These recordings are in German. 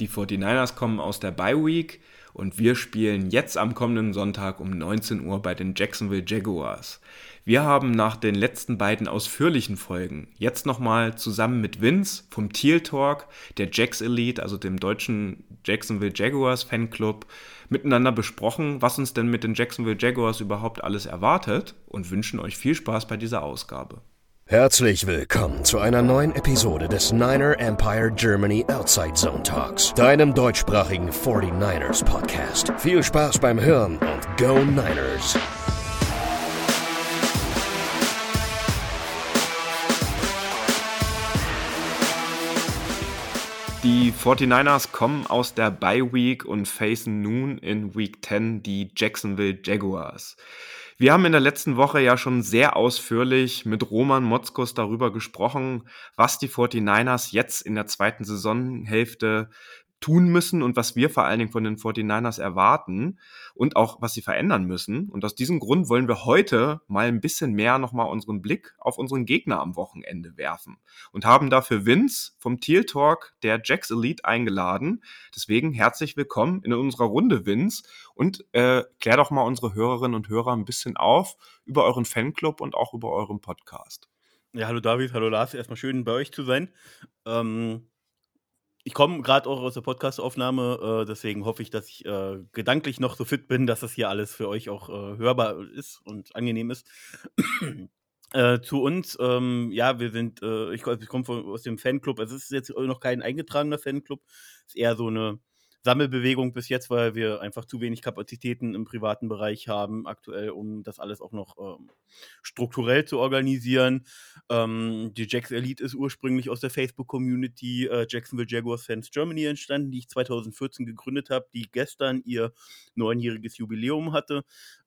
Die 49ers kommen aus der Bye Week und wir spielen jetzt am kommenden Sonntag um 19 Uhr bei den Jacksonville Jaguars. Wir haben nach den letzten beiden ausführlichen Folgen jetzt nochmal zusammen mit Vince vom Teal Talk, der Jacks Elite, also dem deutschen Jacksonville Jaguars Fanclub, miteinander besprochen, was uns denn mit den Jacksonville Jaguars überhaupt alles erwartet und wünschen euch viel Spaß bei dieser Ausgabe. Herzlich willkommen zu einer neuen Episode des Niner Empire Germany Outside Zone Talks, deinem deutschsprachigen 49ers Podcast. Viel Spaß beim Hören und Go Niners! Die 49ers kommen aus der Bye Week und facen nun in Week 10 die Jacksonville Jaguars. Wir haben in der letzten Woche ja schon sehr ausführlich mit Roman Motzkos darüber gesprochen, was die 49ers jetzt in der zweiten Saisonhälfte tun müssen und was wir vor allen Dingen von den 49ers erwarten und auch was sie verändern müssen. Und aus diesem Grund wollen wir heute mal ein bisschen mehr nochmal unseren Blick auf unseren Gegner am Wochenende werfen und haben dafür Vince vom Teal Talk der Jacks Elite eingeladen. Deswegen herzlich willkommen in unserer Runde, Vince, und äh, klär doch mal unsere Hörerinnen und Hörer ein bisschen auf über euren Fanclub und auch über euren Podcast. Ja, hallo David, hallo Lars, erstmal schön bei euch zu sein. Ähm ich komme gerade auch aus der Podcastaufnahme, äh, deswegen hoffe ich, dass ich äh, gedanklich noch so fit bin, dass das hier alles für euch auch äh, hörbar ist und angenehm ist. Äh, zu uns, ähm, ja, wir sind, äh, ich, ich komme aus dem Fanclub, es ist jetzt noch kein eingetragener Fanclub, es ist eher so eine Sammelbewegung bis jetzt, weil wir einfach zu wenig Kapazitäten im privaten Bereich haben, aktuell, um das alles auch noch ähm, strukturell zu organisieren. Ähm, die Jacks Elite ist ursprünglich aus der Facebook-Community äh, Jacksonville Jaguars Fans Germany entstanden, die ich 2014 gegründet habe, die gestern ihr neunjähriges Jubiläum hatte.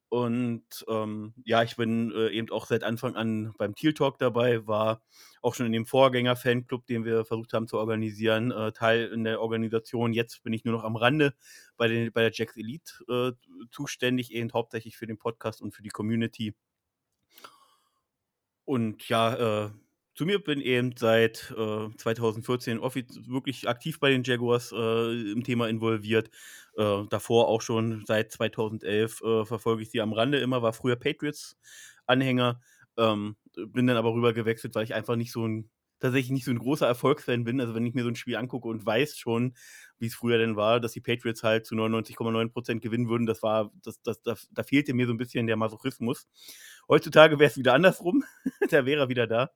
Und ähm, ja, ich bin äh, eben auch seit Anfang an beim Teal Talk dabei, war auch schon in dem Vorgänger-Fanclub, den wir versucht haben zu organisieren, äh, Teil in der Organisation. Jetzt bin ich nur noch am Rande bei, den, bei der Jacks Elite äh, zuständig, eben hauptsächlich für den Podcast und für die Community. Und ja, äh, zu mir bin eben seit äh, 2014 wirklich aktiv bei den Jaguars äh, im Thema involviert. Äh, davor auch schon seit 2011 äh, verfolge ich sie am Rande immer, war früher Patriots-Anhänger, ähm, bin dann aber rüber gewechselt, weil ich einfach nicht so ein tatsächlich nicht so ein großer Erfolgsfan bin. Also wenn ich mir so ein Spiel angucke und weiß schon, wie es früher denn war, dass die Patriots halt zu 99,9% gewinnen würden, das war, das, das, das, da fehlte mir so ein bisschen der Masochismus. Heutzutage wäre es wieder andersrum. da wäre er wieder da.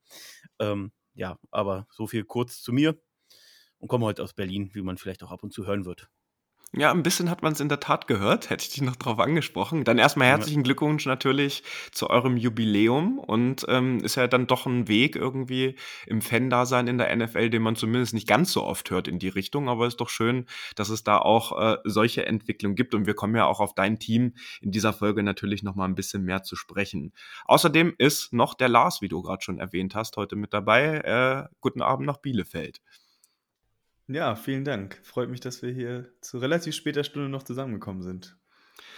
Ähm, ja, aber so viel kurz zu mir und komme heute aus Berlin, wie man vielleicht auch ab und zu hören wird. Ja, ein bisschen hat man es in der Tat gehört. Hätte ich dich noch drauf angesprochen. Dann erstmal herzlichen Glückwunsch natürlich zu eurem Jubiläum und ähm, ist ja dann doch ein Weg irgendwie im Fan-Dasein in der NFL, den man zumindest nicht ganz so oft hört in die Richtung. Aber es ist doch schön, dass es da auch äh, solche Entwicklungen gibt und wir kommen ja auch auf dein Team in dieser Folge natürlich noch mal ein bisschen mehr zu sprechen. Außerdem ist noch der Lars, wie du gerade schon erwähnt hast, heute mit dabei. Äh, guten Abend nach Bielefeld. Ja, vielen Dank. Freut mich, dass wir hier zu relativ später Stunde noch zusammengekommen sind.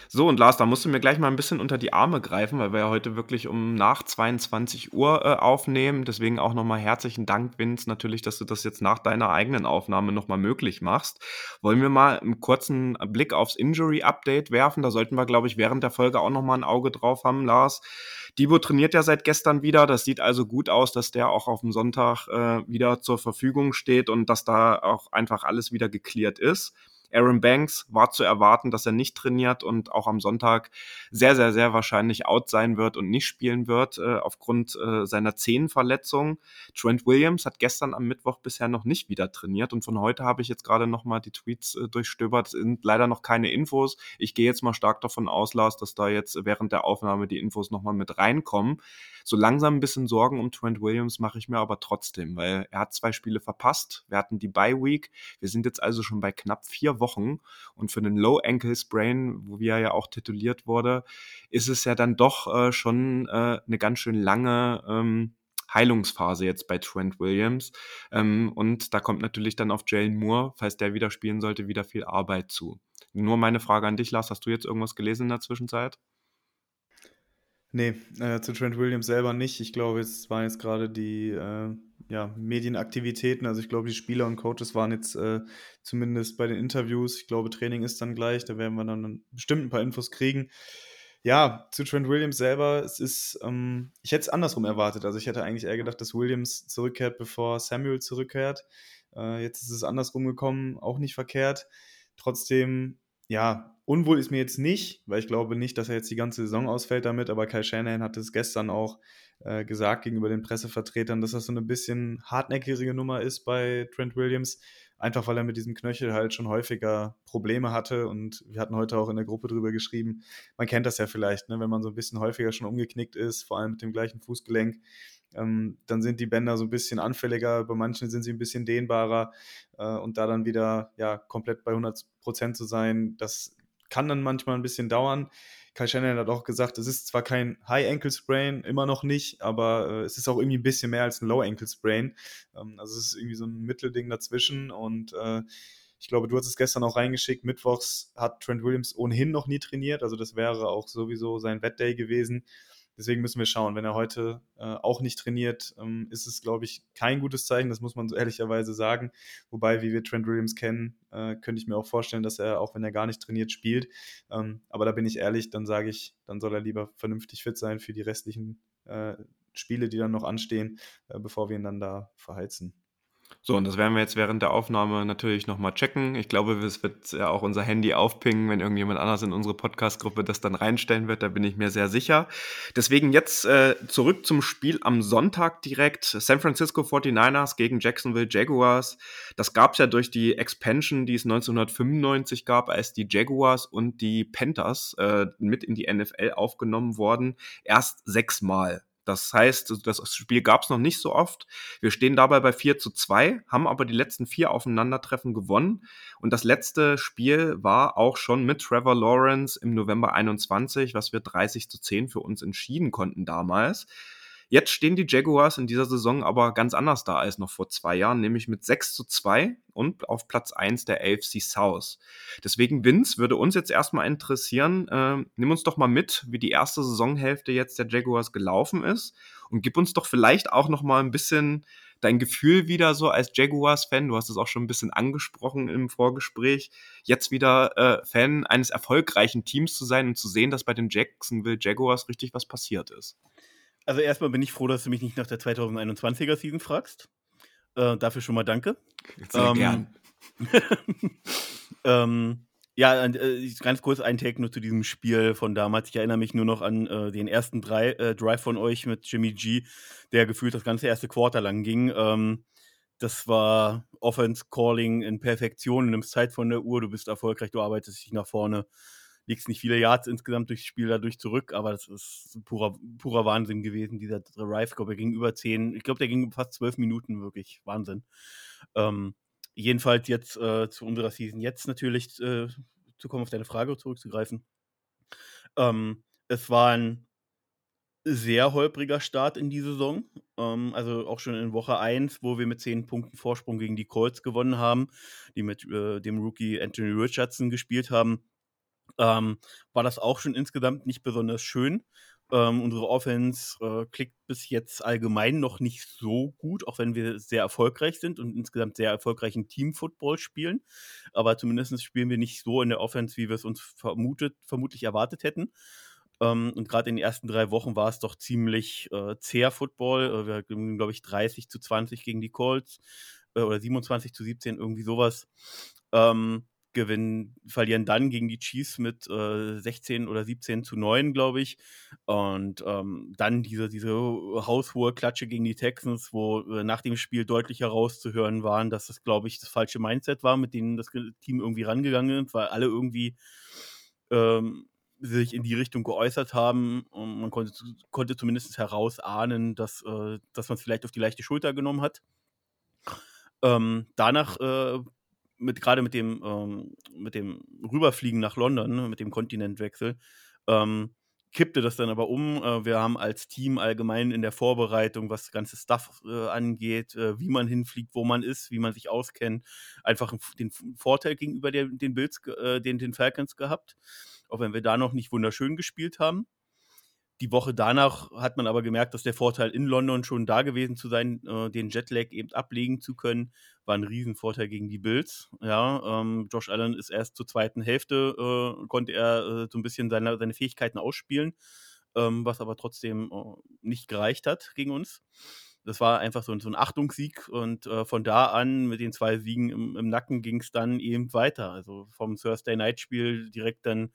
So, und Lars, da musst du mir gleich mal ein bisschen unter die Arme greifen, weil wir ja heute wirklich um nach 22 Uhr äh, aufnehmen. Deswegen auch nochmal herzlichen Dank, Vince, natürlich, dass du das jetzt nach deiner eigenen Aufnahme nochmal möglich machst. Wollen wir mal einen kurzen Blick aufs Injury-Update werfen? Da sollten wir, glaube ich, während der Folge auch nochmal ein Auge drauf haben, Lars. Divo trainiert ja seit gestern wieder. Das sieht also gut aus, dass der auch auf dem Sonntag äh, wieder zur Verfügung steht und dass da auch einfach alles wieder geklärt ist. Aaron Banks war zu erwarten, dass er nicht trainiert und auch am Sonntag sehr, sehr, sehr wahrscheinlich out sein wird und nicht spielen wird äh, aufgrund äh, seiner Zehenverletzung. Trent Williams hat gestern am Mittwoch bisher noch nicht wieder trainiert und von heute habe ich jetzt gerade noch mal die Tweets äh, durchstöbert. Es sind leider noch keine Infos. Ich gehe jetzt mal stark davon aus, Lars, dass da jetzt während der Aufnahme die Infos noch mal mit reinkommen. So langsam ein bisschen Sorgen um Trent Williams mache ich mir aber trotzdem, weil er hat zwei Spiele verpasst. Wir hatten die Bye Week. Wir sind jetzt also schon bei knapp vier Wochen und für einen Low Ankle Sprain, wo wir ja auch tituliert wurde, ist es ja dann doch äh, schon äh, eine ganz schön lange ähm, Heilungsphase jetzt bei Trent Williams. Ähm, und da kommt natürlich dann auf Jalen Moore, falls der wieder spielen sollte, wieder viel Arbeit zu. Nur meine Frage an dich, Lars, hast du jetzt irgendwas gelesen in der Zwischenzeit? Nee, äh, zu Trent Williams selber nicht. Ich glaube, es waren jetzt gerade die äh, ja, Medienaktivitäten. Also ich glaube, die Spieler und Coaches waren jetzt äh, zumindest bei den Interviews. Ich glaube, Training ist dann gleich. Da werden wir dann bestimmt ein paar Infos kriegen. Ja, zu Trent Williams selber, es ist, ähm, ich hätte es andersrum erwartet. Also ich hätte eigentlich eher gedacht, dass Williams zurückkehrt, bevor Samuel zurückkehrt. Äh, jetzt ist es andersrum gekommen, auch nicht verkehrt. Trotzdem, ja, unwohl ist mir jetzt nicht, weil ich glaube nicht, dass er jetzt die ganze Saison ausfällt damit, aber Kai Shanahan hat es gestern auch äh, gesagt gegenüber den Pressevertretern, dass das so eine bisschen hartnäckige Nummer ist bei Trent Williams einfach weil er mit diesem Knöchel halt schon häufiger Probleme hatte und wir hatten heute auch in der Gruppe drüber geschrieben, man kennt das ja vielleicht, ne, wenn man so ein bisschen häufiger schon umgeknickt ist, vor allem mit dem gleichen Fußgelenk, ähm, dann sind die Bänder so ein bisschen anfälliger, bei manchen sind sie ein bisschen dehnbarer äh, und da dann wieder ja komplett bei 100 Prozent zu sein, das kann dann manchmal ein bisschen dauern. Kai Shannon hat auch gesagt, es ist zwar kein High-Ankle-Sprain, immer noch nicht, aber äh, es ist auch irgendwie ein bisschen mehr als ein Low-Ankle-Sprain. Ähm, also es ist irgendwie so ein Mittelding dazwischen und äh, ich glaube, du hast es gestern auch reingeschickt. Mittwochs hat Trent Williams ohnehin noch nie trainiert, also das wäre auch sowieso sein Wettday gewesen. Deswegen müssen wir schauen. Wenn er heute äh, auch nicht trainiert, ähm, ist es, glaube ich, kein gutes Zeichen. Das muss man so ehrlicherweise sagen. Wobei, wie wir Trent Williams kennen, äh, könnte ich mir auch vorstellen, dass er, auch wenn er gar nicht trainiert, spielt. Ähm, aber da bin ich ehrlich, dann sage ich, dann soll er lieber vernünftig fit sein für die restlichen äh, Spiele, die dann noch anstehen, äh, bevor wir ihn dann da verheizen. So, und das werden wir jetzt während der Aufnahme natürlich nochmal checken. Ich glaube, es wird ja auch unser Handy aufpingen, wenn irgendjemand anders in unsere Podcast-Gruppe das dann reinstellen wird. Da bin ich mir sehr sicher. Deswegen jetzt äh, zurück zum Spiel am Sonntag direkt. San Francisco 49ers gegen Jacksonville Jaguars. Das gab es ja durch die Expansion, die es 1995 gab, als die Jaguars und die Panthers äh, mit in die NFL aufgenommen wurden. Erst sechsmal. Das heißt, das Spiel gab es noch nicht so oft. Wir stehen dabei bei 4 zu 2, haben aber die letzten vier Aufeinandertreffen gewonnen. Und das letzte Spiel war auch schon mit Trevor Lawrence im November 21, was wir 30 zu 10 für uns entschieden konnten damals. Jetzt stehen die Jaguars in dieser Saison aber ganz anders da als noch vor zwei Jahren, nämlich mit 6 zu 2 und auf Platz 1 der AFC South. Deswegen, Vince, würde uns jetzt erstmal interessieren, äh, nimm uns doch mal mit, wie die erste Saisonhälfte jetzt der Jaguars gelaufen ist und gib uns doch vielleicht auch noch mal ein bisschen dein Gefühl wieder so als Jaguars-Fan, du hast es auch schon ein bisschen angesprochen im Vorgespräch, jetzt wieder äh, Fan eines erfolgreichen Teams zu sein und zu sehen, dass bei den Jacksonville Jaguars richtig was passiert ist. Also erstmal bin ich froh, dass du mich nicht nach der 2021er Season fragst. Äh, dafür schon mal danke. Sehr ähm, gern. ähm, ja, äh, ganz kurz ein Take nur zu diesem Spiel von damals. Ich erinnere mich nur noch an äh, den ersten drei, äh, Drive von euch mit Jimmy G, der gefühlt das ganze erste Quarter lang ging. Ähm, das war Offense Calling in Perfektion, nimmst Zeit von der Uhr, du bist erfolgreich, du arbeitest dich nach vorne liegst nicht viele Yards insgesamt durchs Spiel dadurch zurück, aber das ist purer, purer Wahnsinn gewesen, dieser Drive. Ich glaube, er ging über zehn, ich glaube, der ging fast zwölf Minuten, wirklich Wahnsinn. Ähm, jedenfalls jetzt äh, zu unserer Season jetzt natürlich äh, zu kommen, auf deine Frage zurückzugreifen. Ähm, es war ein sehr holpriger Start in die Saison. Ähm, also auch schon in Woche 1, wo wir mit 10 Punkten Vorsprung gegen die Colts gewonnen haben, die mit äh, dem Rookie Anthony Richardson gespielt haben ähm, war das auch schon insgesamt nicht besonders schön. Ähm, unsere Offense äh, klickt bis jetzt allgemein noch nicht so gut, auch wenn wir sehr erfolgreich sind und insgesamt sehr erfolgreichen Team-Football spielen. Aber zumindest spielen wir nicht so in der Offense, wie wir es uns vermutet, vermutlich erwartet hätten. Ähm, und gerade in den ersten drei Wochen war es doch ziemlich äh, zäher Football. Äh, wir hatten, glaube ich, 30 zu 20 gegen die Colts äh, oder 27 zu 17, irgendwie sowas. Ähm, gewinnen, verlieren dann gegen die Chiefs mit äh, 16 oder 17 zu 9, glaube ich. Und ähm, dann diese, diese haushohe Klatsche gegen die Texans, wo äh, nach dem Spiel deutlich herauszuhören waren, dass das, glaube ich, das falsche Mindset war, mit dem das Team irgendwie rangegangen ist, weil alle irgendwie ähm, sich in die Richtung geäußert haben. Und man konnte, konnte zumindest herausahnen, dass, äh, dass man es vielleicht auf die leichte Schulter genommen hat. Ähm, danach äh, mit gerade mit dem ähm, mit dem Rüberfliegen nach London, ne, mit dem Kontinentwechsel, ähm, kippte das dann aber um. Äh, wir haben als Team allgemein in der Vorbereitung, was das ganze Stuff äh, angeht, äh, wie man hinfliegt, wo man ist, wie man sich auskennt, einfach den Vorteil gegenüber der, den Bills, äh, den, den Falcons gehabt. Auch wenn wir da noch nicht wunderschön gespielt haben. Die Woche danach hat man aber gemerkt, dass der Vorteil in London schon da gewesen zu sein, äh, den Jetlag eben ablegen zu können, war ein Riesenvorteil gegen die Bills. Ja, ähm, Josh Allen ist erst zur zweiten Hälfte, äh, konnte er äh, so ein bisschen seine, seine Fähigkeiten ausspielen, ähm, was aber trotzdem äh, nicht gereicht hat gegen uns. Das war einfach so, so ein Achtungssieg und äh, von da an mit den zwei Siegen im, im Nacken ging es dann eben weiter. Also vom Thursday Night Spiel direkt dann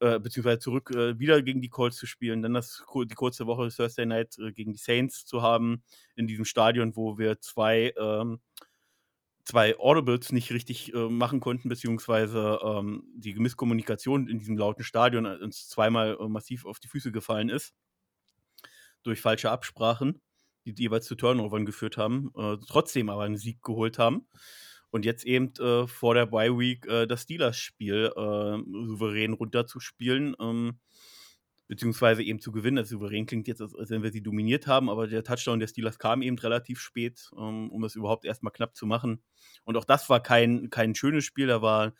äh, beziehungsweise zurück äh, wieder gegen die Colts zu spielen, dann das, die kurze Woche Thursday Night äh, gegen die Saints zu haben in diesem Stadion, wo wir zwei, ähm, zwei Audibles nicht richtig äh, machen konnten, beziehungsweise ähm, die Misskommunikation in diesem lauten Stadion uns zweimal äh, massiv auf die Füße gefallen ist durch falsche Absprachen, die, jeweils zu Turnovern geführt haben, äh, trotzdem aber einen Sieg geholt haben. Und jetzt eben äh, vor der Bye Week äh, das Steelers-Spiel äh, souverän runterzuspielen, ähm, beziehungsweise eben zu gewinnen. Also souverän klingt jetzt, als wenn wir sie dominiert haben, aber der Touchdown der Steelers kam eben relativ spät, ähm, um es überhaupt erstmal knapp zu machen. Und auch das war kein, kein schönes Spiel, da war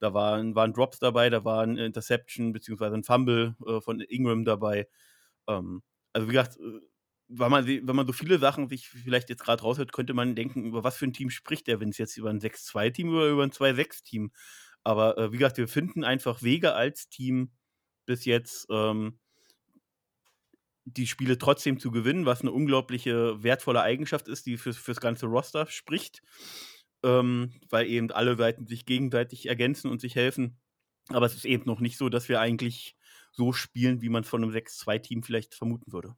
da waren, waren Drops dabei, da war ein Interception beziehungsweise ein Fumble äh, von Ingram dabei. Ähm, also wie gesagt, äh, weil man, wenn man so viele Sachen sich vielleicht jetzt gerade raushört, könnte man denken, über was für ein Team spricht der, wenn es jetzt über ein 6-2-Team oder über ein 2-6-Team. Aber äh, wie gesagt, wir finden einfach Wege als Team bis jetzt ähm, die Spiele trotzdem zu gewinnen, was eine unglaubliche wertvolle Eigenschaft ist, die für, fürs ganze Roster spricht, ähm, weil eben alle Seiten sich gegenseitig ergänzen und sich helfen. Aber es ist eben noch nicht so, dass wir eigentlich so spielen, wie man es von einem 6-2-Team vielleicht vermuten würde.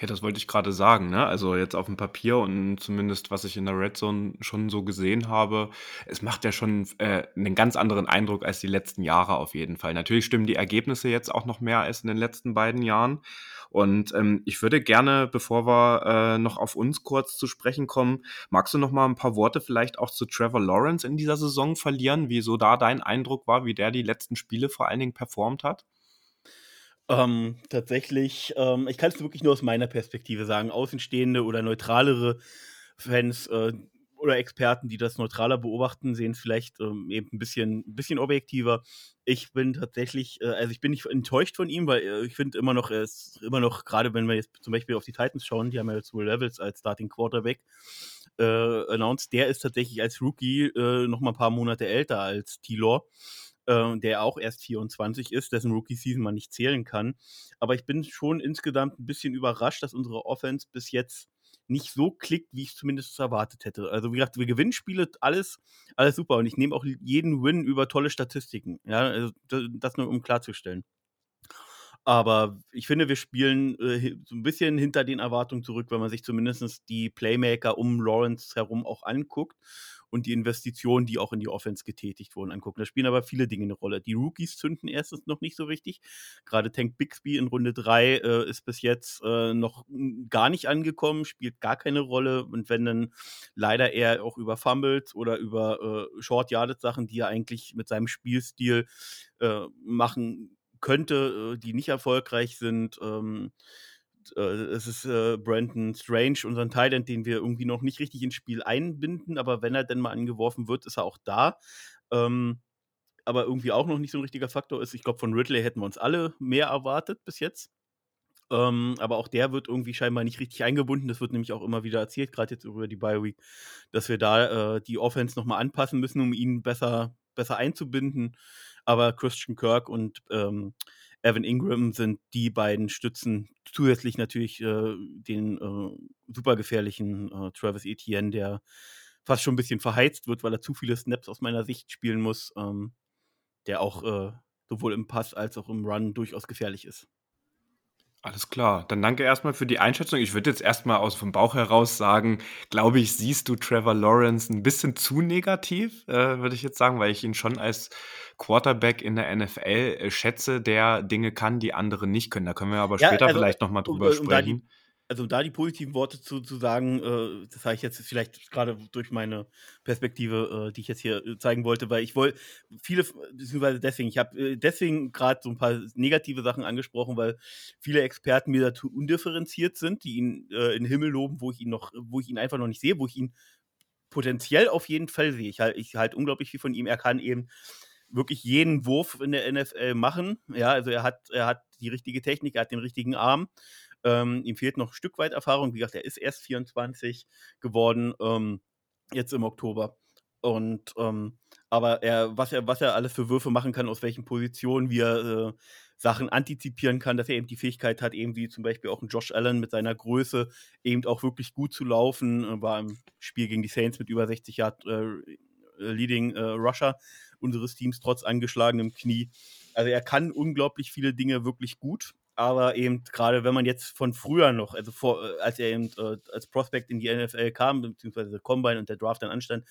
Ja, das wollte ich gerade sagen, ne? Also jetzt auf dem Papier und zumindest, was ich in der Red Zone schon so gesehen habe, es macht ja schon äh, 'nen ganz anderen Eindruck als die letzten Jahre auf jeden Fall. Natürlich stimmen die Ergebnisse jetzt auch noch mehr als in den letzten beiden Jahren. Und ähm, ich würde gerne, bevor wir äh, noch auf uns kurz zu sprechen kommen, magst du noch mal ein paar Worte vielleicht auch zu Trevor Lawrence in dieser Saison verlieren, wie so da dein Eindruck war, wie der die letzten Spiele vor allen Dingen performt hat? Ähm, tatsächlich, ähm, ich kann es wirklich nur aus meiner Perspektive sagen. Außenstehende oder neutralere Fans äh, oder Experten, die das neutraler beobachten, sehen es vielleicht ähm, eben ein bisschen, ein bisschen objektiver. Ich bin tatsächlich, äh, also ich bin nicht enttäuscht von ihm, weil äh, ich finde immer noch, er ist immer noch, gerade wenn wir jetzt zum Beispiel auf die Titans schauen, die haben ja jetzt Will Levels als Starting Quarterback äh, announced, der ist tatsächlich als Rookie äh, noch mal ein paar Monate älter als T-Law äh, der auch erst 24 ist, dessen Rookie-Season man nicht zählen kann. Aber ich bin schon insgesamt ein bisschen überrascht, dass unsere Offense bis jetzt nicht so klickt, wie ich zumindest erwartet hätte. Also wie gesagt, wir gewinnen Spiele, alles, alles super. Und ich nehme auch jeden Win über tolle Statistiken. Ja, also das nur um klarzustellen. Aber ich finde, wir spielen äh, so ein bisschen hinter den Erwartungen zurück, wenn man sich zumindest die Playmaker um Lawrence herum auch anguckt und die Investitionen, die auch in die Offense getätigt wurden, angucken. Da spielen aber viele Dinge eine Rolle. Die Rookies zünden erstens noch nicht so richtig. Gerade Tank Bixby in Runde 3 äh, ist bis jetzt äh, noch gar nicht angekommen, spielt gar keine Rolle und wenn dann leider eher auch über Fumbles oder über äh, Short Yarded Sachen, die er eigentlich mit seinem Spielstil äh, machen könnte, äh, die nicht erfolgreich sind. Ähm, äh, es ist äh, Brandon Strange, unseren Thailand, den wir irgendwie noch nicht richtig ins Spiel einbinden, aber wenn er denn mal angeworfen wird, ist er auch da. Ähm, aber irgendwie auch noch nicht so ein richtiger Faktor ist. Ich glaube, von Ridley hätten wir uns alle mehr erwartet bis jetzt. Ähm, aber auch der wird irgendwie scheinbar nicht richtig eingebunden. Das wird nämlich auch immer wieder erzählt, gerade jetzt über die Bye Week, dass wir da äh, die Offense nochmal anpassen müssen, um ihn besser, besser einzubinden. Aber Christian Kirk und ähm, Evan Ingram sind die beiden Stützen. Zusätzlich natürlich äh, den äh, super gefährlichen äh, Travis Etienne, der fast schon ein bisschen verheizt wird, weil er zu viele Snaps aus meiner Sicht spielen muss, ähm, der auch äh, sowohl im Pass als auch im Run durchaus gefährlich ist. Alles klar. Dann danke erstmal für die Einschätzung. Ich würde jetzt erstmal aus vom Bauch heraus sagen, glaube ich, siehst du Trevor Lawrence ein bisschen zu negativ, äh, würde ich jetzt sagen, weil ich ihn schon als Quarterback in der NFL äh, schätze, der Dinge kann, die andere nicht können. Da können wir aber ja, später also, vielleicht nochmal drüber um, um sprechen also da die positiven Worte zu, zu sagen, äh, das sage ich jetzt vielleicht gerade durch meine Perspektive, äh, die ich jetzt hier äh, zeigen wollte, weil ich wollte viele, beziehungsweise deswegen, ich habe äh, deswegen gerade so ein paar negative Sachen angesprochen, weil viele Experten mir dazu undifferenziert sind, die ihn äh, in den Himmel loben, wo ich ihn noch, wo ich ihn einfach noch nicht sehe, wo ich ihn potenziell auf jeden Fall sehe. Ich halte ich halt unglaublich viel von ihm. Er kann eben wirklich jeden Wurf in der NFL machen. Ja, also er hat, er hat die richtige Technik, er hat den richtigen Arm. Ähm, ihm fehlt noch ein Stück weit Erfahrung. Wie gesagt, er ist erst 24 geworden, ähm, jetzt im Oktober. Und ähm, aber er, was er, was er alles für Würfe machen kann, aus welchen Positionen, wie er äh, Sachen antizipieren kann, dass er eben die Fähigkeit hat, eben wie zum Beispiel auch ein Josh Allen mit seiner Größe eben auch wirklich gut zu laufen, war im Spiel gegen die Saints mit über 60 Yard äh, Leading äh, Rusher unseres Teams trotz angeschlagenem Knie. Also er kann unglaublich viele Dinge wirklich gut aber eben gerade wenn man jetzt von früher noch, also vor, äh, als er eben äh, als Prospect in die NFL kam, beziehungsweise Combine und der Draft dann anstand,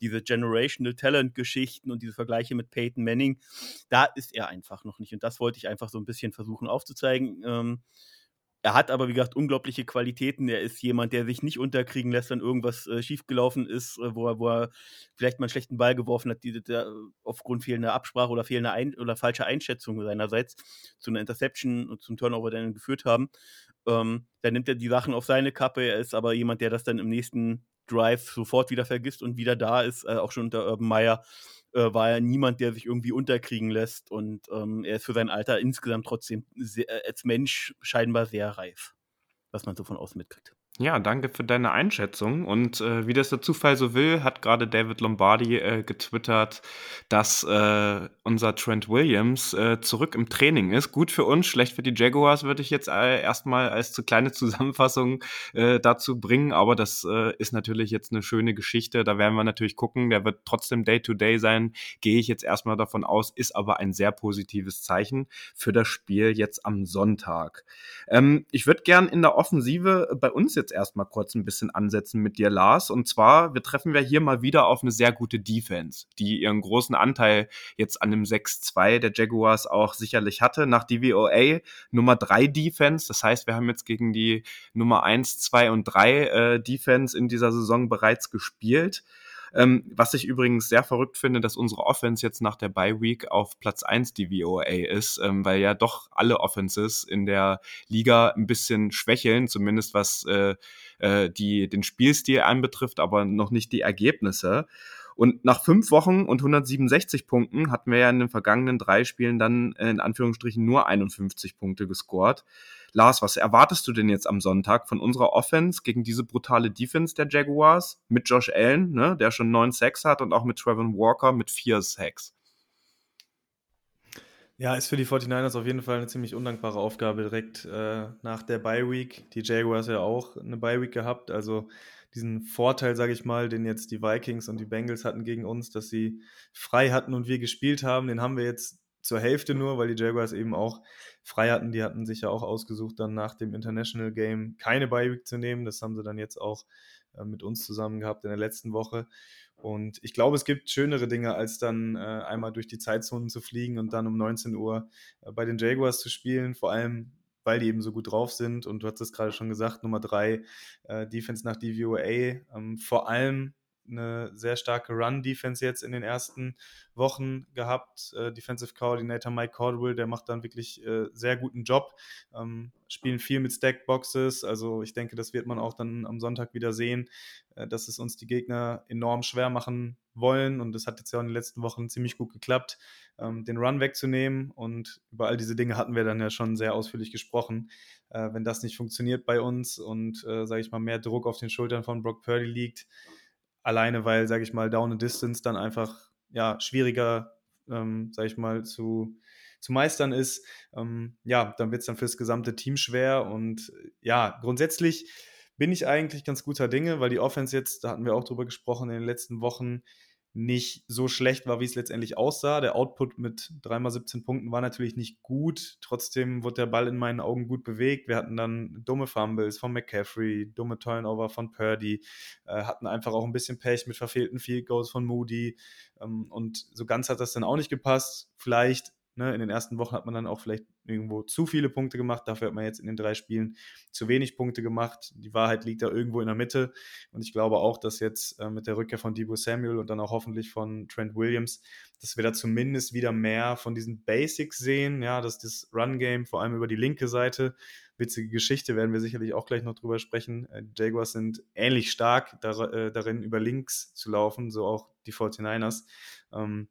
diese Generational Talent Geschichten und diese Vergleiche mit Peyton Manning, da ist er einfach noch nicht. Und das wollte ich einfach so ein bisschen versuchen aufzuzeigen. Ähm, er hat aber, wie gesagt, unglaubliche Qualitäten. Er ist jemand, der sich nicht unterkriegen lässt, wenn irgendwas äh, schiefgelaufen ist, äh, wo, er, wo er vielleicht mal einen schlechten Ball geworfen hat, die, der, aufgrund fehlender Absprache oder fehlender Ein oder falscher Einschätzung seinerseits zu einer Interception und zum Turnover dann geführt haben. Ähm, dann nimmt er die Sachen auf seine Kappe. Er ist aber jemand, der das dann im nächsten Drive sofort wieder vergisst und wieder da ist, äh, auch schon unter Urban Meyer äh, war er niemand, der sich irgendwie unterkriegen lässt. Und ähm, er ist für sein Alter insgesamt trotzdem sehr, äh, als Mensch scheinbar sehr reif, was man so von außen mitkriegt. Ja, danke für deine Einschätzung. Und äh, wie das der Zufall so will, hat gerade David Lombardi äh, getwittert, dass äh, unser Trent Williams äh, zurück im Training ist. Gut für uns, schlecht für die Jaguars, würde ich jetzt äh, erstmal als zu kleine Zusammenfassung äh, dazu bringen. Aber das ist natürlich jetzt eine schöne Geschichte. Da werden wir natürlich gucken. Der wird trotzdem Day-to-Day -Day sein, gehe ich jetzt erstmal davon aus, ist aber ein sehr positives Zeichen für das Spiel jetzt am Sonntag. Ähm, ich würde gern in der Offensive bei uns jetzt jetzt erstmal kurz ein bisschen ansetzen mit dir, Lars. Und zwar, wir treffen wir hier mal wieder auf eine sehr gute Defense, die ihren großen Anteil jetzt an dem 6-2 der Jaguars auch sicherlich hatte. Nach DVOA Nummer 3 Defense. Das heißt, wir haben jetzt gegen die Nummer 1, 2 und 3 äh, Defense in dieser Saison bereits gespielt. Ähm, was ich übrigens sehr verrückt finde, dass unsere Offense jetzt nach der Bye Week auf Platz 1 DVOA ist, ähm, weil ja doch alle Offenses in der Liga ein bisschen schwächeln, zumindest was äh, äh, die, den Spielstil anbetrifft, aber noch nicht die Ergebnisse. Und nach fünf Wochen und 167 Punkten hatten wir ja in den vergangenen drei Spielen dann in Anführungsstrichen nur 51 Punkte gescored. Lars, was erwartest du denn jetzt am Sonntag von unserer Offense gegen diese brutale Defense der Jaguars mit Josh Allen, ne, der schon neun Sacks hat und auch mit Trevor Walker mit vier Sacks? Ja, ist für die 49ers auf jeden Fall eine ziemlich undankbare Aufgabe direkt äh, nach der Bye Week. Die Jaguars ja auch eine Bye Week gehabt, also diesen Vorteil, sage ich mal, den jetzt die Vikings und die Bengals hatten gegen uns, dass sie frei hatten und wir gespielt haben, den haben wir jetzt zur Hälfte nur, weil die Jaguars eben auch frei hatten. Die hatten sich ja auch ausgesucht, dann nach dem International Game keine Bye-Week zu nehmen. Das haben sie dann jetzt auch äh, mit uns zusammen gehabt in der letzten Woche. Und ich glaube, es gibt schönere Dinge, als dann äh, einmal durch die Zeitzonen zu fliegen und dann um 19 Uhr äh, bei den Jaguars zu spielen. Vor allem, weil die eben so gut drauf sind. Und du hast es gerade schon gesagt, Nummer drei, äh, Defense nach DVOA. Ähm, vor allem eine sehr starke Run-Defense jetzt in den ersten Wochen gehabt. Äh, Defensive Coordinator Mike Caldwell, der macht dann wirklich äh, sehr guten Job. Ähm, spielen viel mit Stack-Boxes. Also ich denke, das wird man auch dann am Sonntag wieder sehen, äh, dass es uns die Gegner enorm schwer machen wollen. Und das hat jetzt ja in den letzten Wochen ziemlich gut geklappt, ähm, den Run wegzunehmen. Und über all diese Dinge hatten wir dann ja schon sehr ausführlich gesprochen. Äh, wenn das nicht funktioniert bei uns und, äh, sage ich mal, mehr Druck auf den Schultern von Brock Purdy liegt, alleine weil, sage ich mal, Down and Distance dann einfach ja, schwieriger, ähm, sage ich mal, zu, zu meistern ist, ähm, ja, dann wird es dann fürs gesamte Team schwer. Und ja, grundsätzlich bin ich eigentlich ganz guter Dinge, weil die Offense jetzt, da hatten wir auch drüber gesprochen in den letzten Wochen, nicht so schlecht war, wie es letztendlich aussah. Der Output mit 3x17 Punkten war natürlich nicht gut. Trotzdem wurde der Ball in meinen Augen gut bewegt. Wir hatten dann dumme Fumbles von McCaffrey, dumme Turnover von Purdy, äh, hatten einfach auch ein bisschen Pech mit verfehlten Field Goals von Moody. Ähm, und so ganz hat das dann auch nicht gepasst. Vielleicht Ne, in den ersten Wochen hat man dann auch vielleicht irgendwo zu viele Punkte gemacht. Dafür hat man jetzt in den drei Spielen zu wenig Punkte gemacht. Die Wahrheit liegt da irgendwo in der Mitte. Und ich glaube auch, dass jetzt äh, mit der Rückkehr von Debo Samuel und dann auch hoffentlich von Trent Williams, dass wir da zumindest wieder mehr von diesen Basics sehen. Ja, dass das Run-Game vor allem über die linke Seite witzige Geschichte, werden wir sicherlich auch gleich noch drüber sprechen. Äh, Jaguars sind ähnlich stark dar äh, darin, über links zu laufen, so auch die 49ers. Ähm,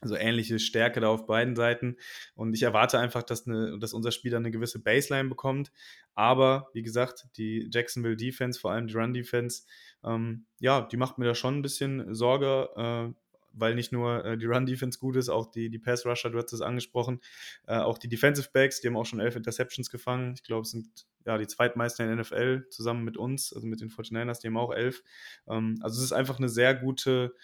Also ähnliche Stärke da auf beiden Seiten. Und ich erwarte einfach, dass, eine, dass unser Spieler eine gewisse Baseline bekommt. Aber wie gesagt, die Jacksonville Defense, vor allem die Run Defense, ähm, ja, die macht mir da schon ein bisschen Sorge. Äh, weil nicht nur äh, die Run-Defense gut ist, auch die, die Pass-Rusher, du hast es angesprochen, äh, auch die Defensive Backs, die haben auch schon elf Interceptions gefangen. Ich glaube, es sind ja die zweitmeisten in der NFL zusammen mit uns, also mit den 49ers, die haben auch elf. Ähm, also es ist einfach eine sehr gute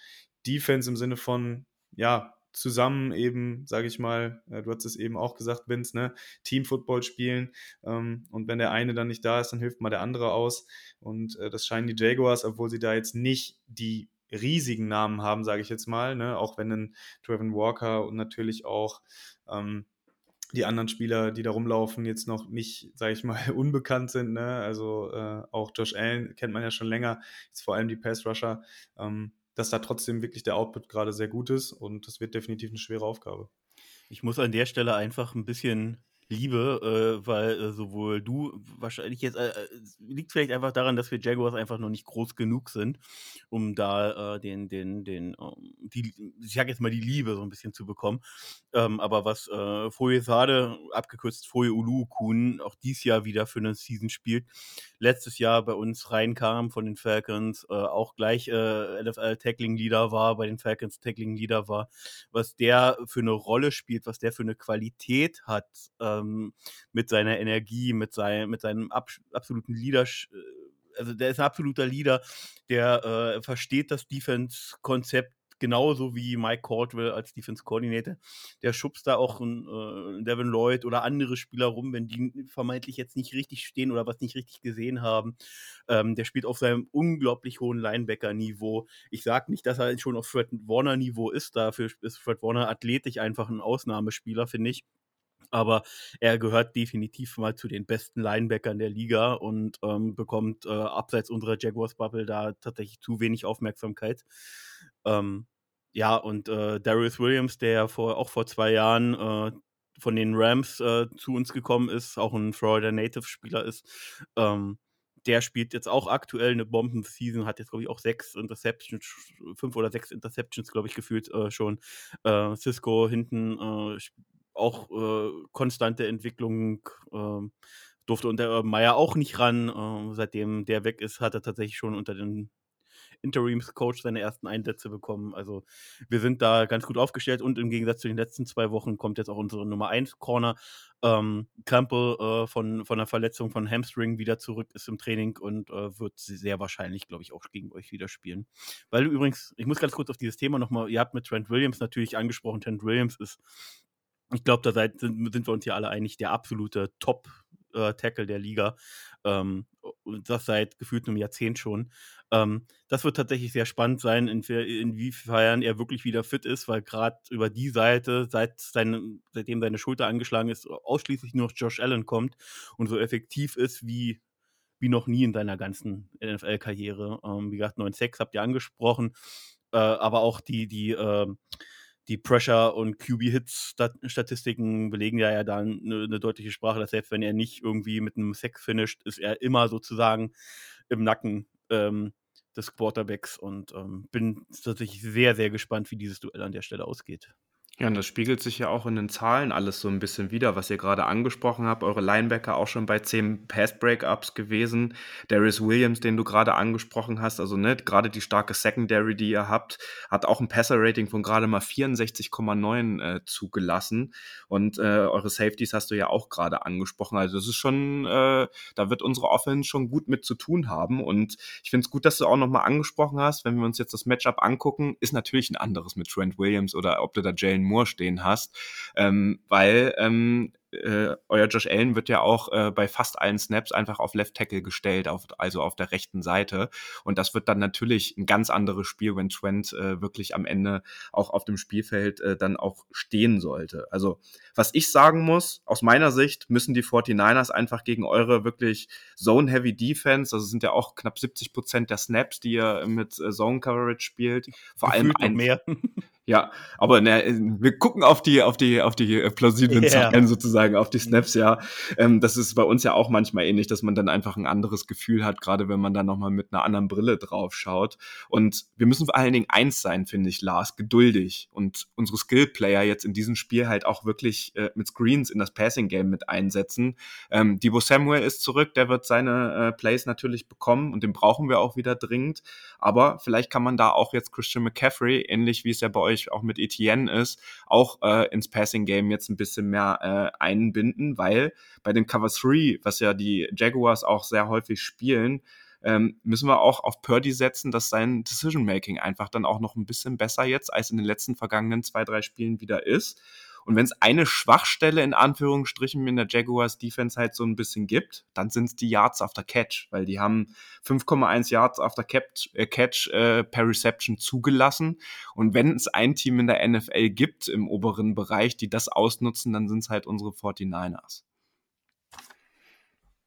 Defense im Sinne von, ja, zusammen eben, sage ich mal, äh, du hast es eben auch gesagt, Vince, ne, Team-Football spielen ähm, und wenn der eine dann nicht da ist, dann hilft mal der andere aus und äh, das scheinen die Jaguars, obwohl sie da jetzt nicht die riesigen Namen haben, sage ich jetzt mal, ne? auch wenn ein Trevin Walker und natürlich auch ähm, die anderen Spieler, die da rumlaufen, jetzt noch nicht, sage ich mal, unbekannt sind. Ne? Also äh, auch Josh Allen kennt man ja schon länger, jetzt vor allem die Pass-Rusher, ähm, dass da trotzdem wirklich der Output gerade sehr gut ist und das wird definitiv eine schwere Aufgabe. Ich muss an der Stelle einfach ein bisschen liebe, äh, weil äh, sowohl du wahrscheinlich jetzt äh, äh, liegt vielleicht einfach daran, dass wir Jaguars einfach noch nicht groß genug sind, um da äh, den den den ähm, die ich sag jetzt mal die Liebe so ein bisschen zu bekommen. Ähm, aber was äh, Foye Sade, abgekürzt Foye Ulu Kun, auch dieses Jahr wieder für eine Season spielt, letztes Jahr bei uns reinkam von den Falcons, äh, auch gleich NFL Tackling Leader war, bei den Falcons Tackling Leader war, was der für eine Rolle spielt, was der für eine Qualität hat. Äh, ähm, mit seiner Energie, mit, sein, mit seinem ab, absoluten Leadership äh, also der ist ein absoluter Leader, der äh, versteht das Defense-Konzept genauso wie Mike Caldwell als Defense Coordinator. Der schubst da auch einen äh, Devin Lloyd oder andere Spieler rum, wenn die vermeintlich jetzt nicht richtig stehen oder was nicht richtig gesehen haben. Ähm, der spielt auf seinem unglaublich hohen Linebacker-Niveau. Ich sage nicht, dass er schon auf Fred Warner-Niveau ist. Dafür ist Fred Warner athletisch einfach ein Ausnahmespieler, finde ich aber er gehört definitiv mal zu den besten Linebackern der Liga und ähm, bekommt äh, abseits unserer Jaguars-Bubble da tatsächlich zu wenig Aufmerksamkeit. Ähm, ja, und äh, Darius Williams, der ja vor, auch vor zwei Jahren äh, von den Rams äh, zu uns gekommen ist, auch ein Florida Native-Spieler ist, ähm, der spielt jetzt auch aktuell eine Bomben-Season, hat jetzt, glaube ich, auch sechs Interceptions, fünf oder sechs Interceptions, glaube ich, gefühlt äh, schon. Äh, Cisco hinten äh, auch äh, konstante Entwicklung. Äh, durfte unter Meyer auch nicht ran. Äh, seitdem der weg ist, hat er tatsächlich schon unter den Interims-Coach seine ersten Einsätze bekommen. Also wir sind da ganz gut aufgestellt und im Gegensatz zu den letzten zwei Wochen kommt jetzt auch unsere Nummer 1 Corner. Ähm, Campbell äh, von, von der Verletzung von Hamstring wieder zurück ist im Training und äh, wird sehr wahrscheinlich, glaube ich, auch gegen euch wieder spielen. Weil übrigens, ich muss ganz kurz auf dieses Thema nochmal, ihr habt mit Trent Williams natürlich angesprochen, Trent Williams ist ich glaube, da sind, sind, wir uns hier alle einig, der absolute Top-Tackle äh, der Liga. Ähm, das seit gefühlt einem Jahrzehnt schon. Ähm, das wird tatsächlich sehr spannend sein, in, inwiefern er wirklich wieder fit ist, weil gerade über die Seite, seit seine, seitdem seine Schulter angeschlagen ist, ausschließlich nur noch Josh Allen kommt und so effektiv ist wie, wie noch nie in seiner ganzen NFL-Karriere. Ähm, wie gesagt, 9-6 habt ihr angesprochen, äh, aber auch die, die, äh, die Pressure- und QB-Hits-Statistiken belegen ja, ja da eine, eine, deutliche Sprache, dass selbst wenn er nicht irgendwie mit einem Sack finisht, ist er immer sozusagen im Nacken ähm, des Quarterbacks und ähm, bin tatsächlich sehr, sehr gespannt, wie dieses Duell an der Stelle ausgeht. Ja, und das spiegelt sich ja auch in den Zahlen alles so ein bisschen wieder, was ihr gerade angesprochen habt. Eure Linebacker auch schon bei zehn Pass-Breakups gewesen. Darius Williams, den du gerade angesprochen hast, also ne, gerade die starke Secondary, die ihr habt, hat auch ein Passer-Rating von gerade mal 64,9 äh, zugelassen. Und äh, eure Safeties hast du ja auch gerade angesprochen. Also es ist schon, äh, da wird unsere Offense schon gut mit zu tun haben. Und ich finde es gut, dass du auch nochmal angesprochen hast, wenn wir uns jetzt das Matchup angucken, ist natürlich ein anderes mit Trent Williams oder ob du da Jalen Moore stehen hast, ähm, weil ähm, äh, euer Josh Allen wird ja auch äh, bei fast allen Snaps einfach auf Left Tackle gestellt, auf, also auf der rechten Seite. Und das wird dann natürlich ein ganz anderes Spiel, wenn Trent äh, wirklich am Ende auch auf dem Spielfeld äh, dann auch stehen sollte. Also, was ich sagen muss, aus meiner Sicht müssen die 49ers einfach gegen eure wirklich Zone-Heavy Defense, also sind ja auch knapp 70 Prozent der Snaps, die ihr mit äh, Zone-Coverage spielt, vor allem ein, mehr. Ja, aber ne, wir gucken auf die, auf die, auf die äh, plausiblen yeah. Zahlen sozusagen, auf die Snaps, ja. Ähm, das ist bei uns ja auch manchmal ähnlich, dass man dann einfach ein anderes Gefühl hat, gerade wenn man dann nochmal mit einer anderen Brille drauf schaut. Und wir müssen vor allen Dingen eins sein, finde ich, Lars, geduldig. Und unsere Skill-Player jetzt in diesem Spiel halt auch wirklich äh, mit Screens in das Passing-Game mit einsetzen. Ähm, Debo Samuel ist zurück, der wird seine äh, Plays natürlich bekommen und den brauchen wir auch wieder dringend. Aber vielleicht kann man da auch jetzt Christian McCaffrey, ähnlich wie es ja bei euch auch mit Etienne ist, auch äh, ins Passing Game jetzt ein bisschen mehr äh, einbinden, weil bei dem Cover 3, was ja die Jaguars auch sehr häufig spielen, ähm, müssen wir auch auf Purdy setzen, dass sein Decision Making einfach dann auch noch ein bisschen besser jetzt als in den letzten vergangenen zwei, drei Spielen wieder ist. Und wenn es eine Schwachstelle in Anführungsstrichen in der Jaguars Defense halt so ein bisschen gibt, dann sind es die Yards after Catch, weil die haben 5,1 Yards after Catch, äh, Catch äh, per Reception zugelassen. Und wenn es ein Team in der NFL gibt im oberen Bereich, die das ausnutzen, dann sind es halt unsere 49ers.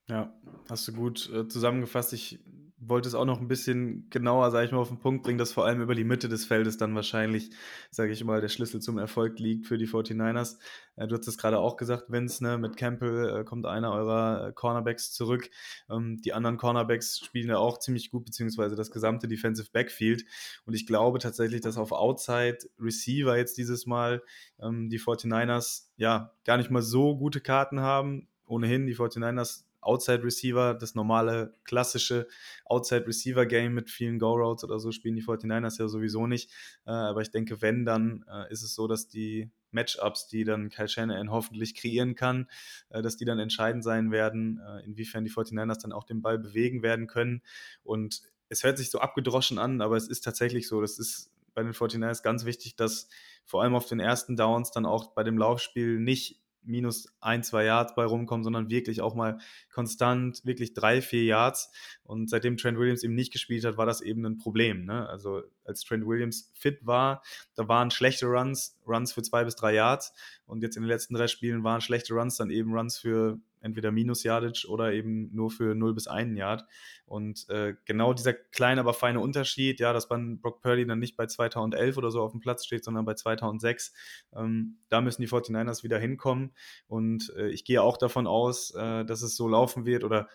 Ja, hast du gut äh, zusammengefasst. Ich wollte es auch noch ein bisschen genauer, sage ich mal, auf den Punkt bringen, dass vor allem über die Mitte des Feldes dann wahrscheinlich, sage ich mal, der Schlüssel zum Erfolg liegt für die 49ers. Äh, du hast es gerade auch gesagt, Vince, ne, mit Campbell äh, kommt einer eurer äh, Cornerbacks zurück. Ähm, die anderen Cornerbacks spielen ja auch ziemlich gut, beziehungsweise das gesamte Defensive Backfield. Und ich glaube tatsächlich, dass auf Outside Receiver jetzt dieses Mal ähm, die 49ers ja gar nicht mal so gute Karten haben. Ohnehin, die 49ers Outside Receiver, das normale, klassische Outside Receiver Game mit vielen Go Routes oder so spielen die 49ers ja sowieso nicht. Äh, aber ich denke, wenn, dann äh, ist es so, dass die Matchups, die dann Kyle Shanahan hoffentlich kreieren kann, äh, dass die dann entscheidend sein werden, äh, inwiefern die 49ers dann auch den Ball bewegen werden können. Und es hört sich so abgedroschen an, aber es ist tatsächlich so. Das ist bei den 49ers ganz wichtig, dass vor allem auf den ersten Downs dann auch bei dem Laufspiel nicht minus ein, zwei Yards bei rumkommen, sondern wirklich auch mal konstant, wirklich drei, vier Yards. Und seitdem Trent Williams eben nicht gespielt hat, war das eben ein Problem. Ne? Also als Trent Williams fit war, da waren schlechte Runs, Runs für zwei bis drei Yards. Und jetzt in den letzten drei Spielen waren schlechte Runs dann eben Runs für entweder minus Yardage oder eben nur für 0 bis 1 Yard. Und äh, genau dieser kleine, aber feine Unterschied, ja, dass man Brock Purdy dann nicht bei 2011 oder so auf dem Platz steht, sondern bei 2006, ähm, da müssen die 49ers wieder hinkommen. Und äh, ich gehe auch davon aus, äh, dass es so laufen wird oder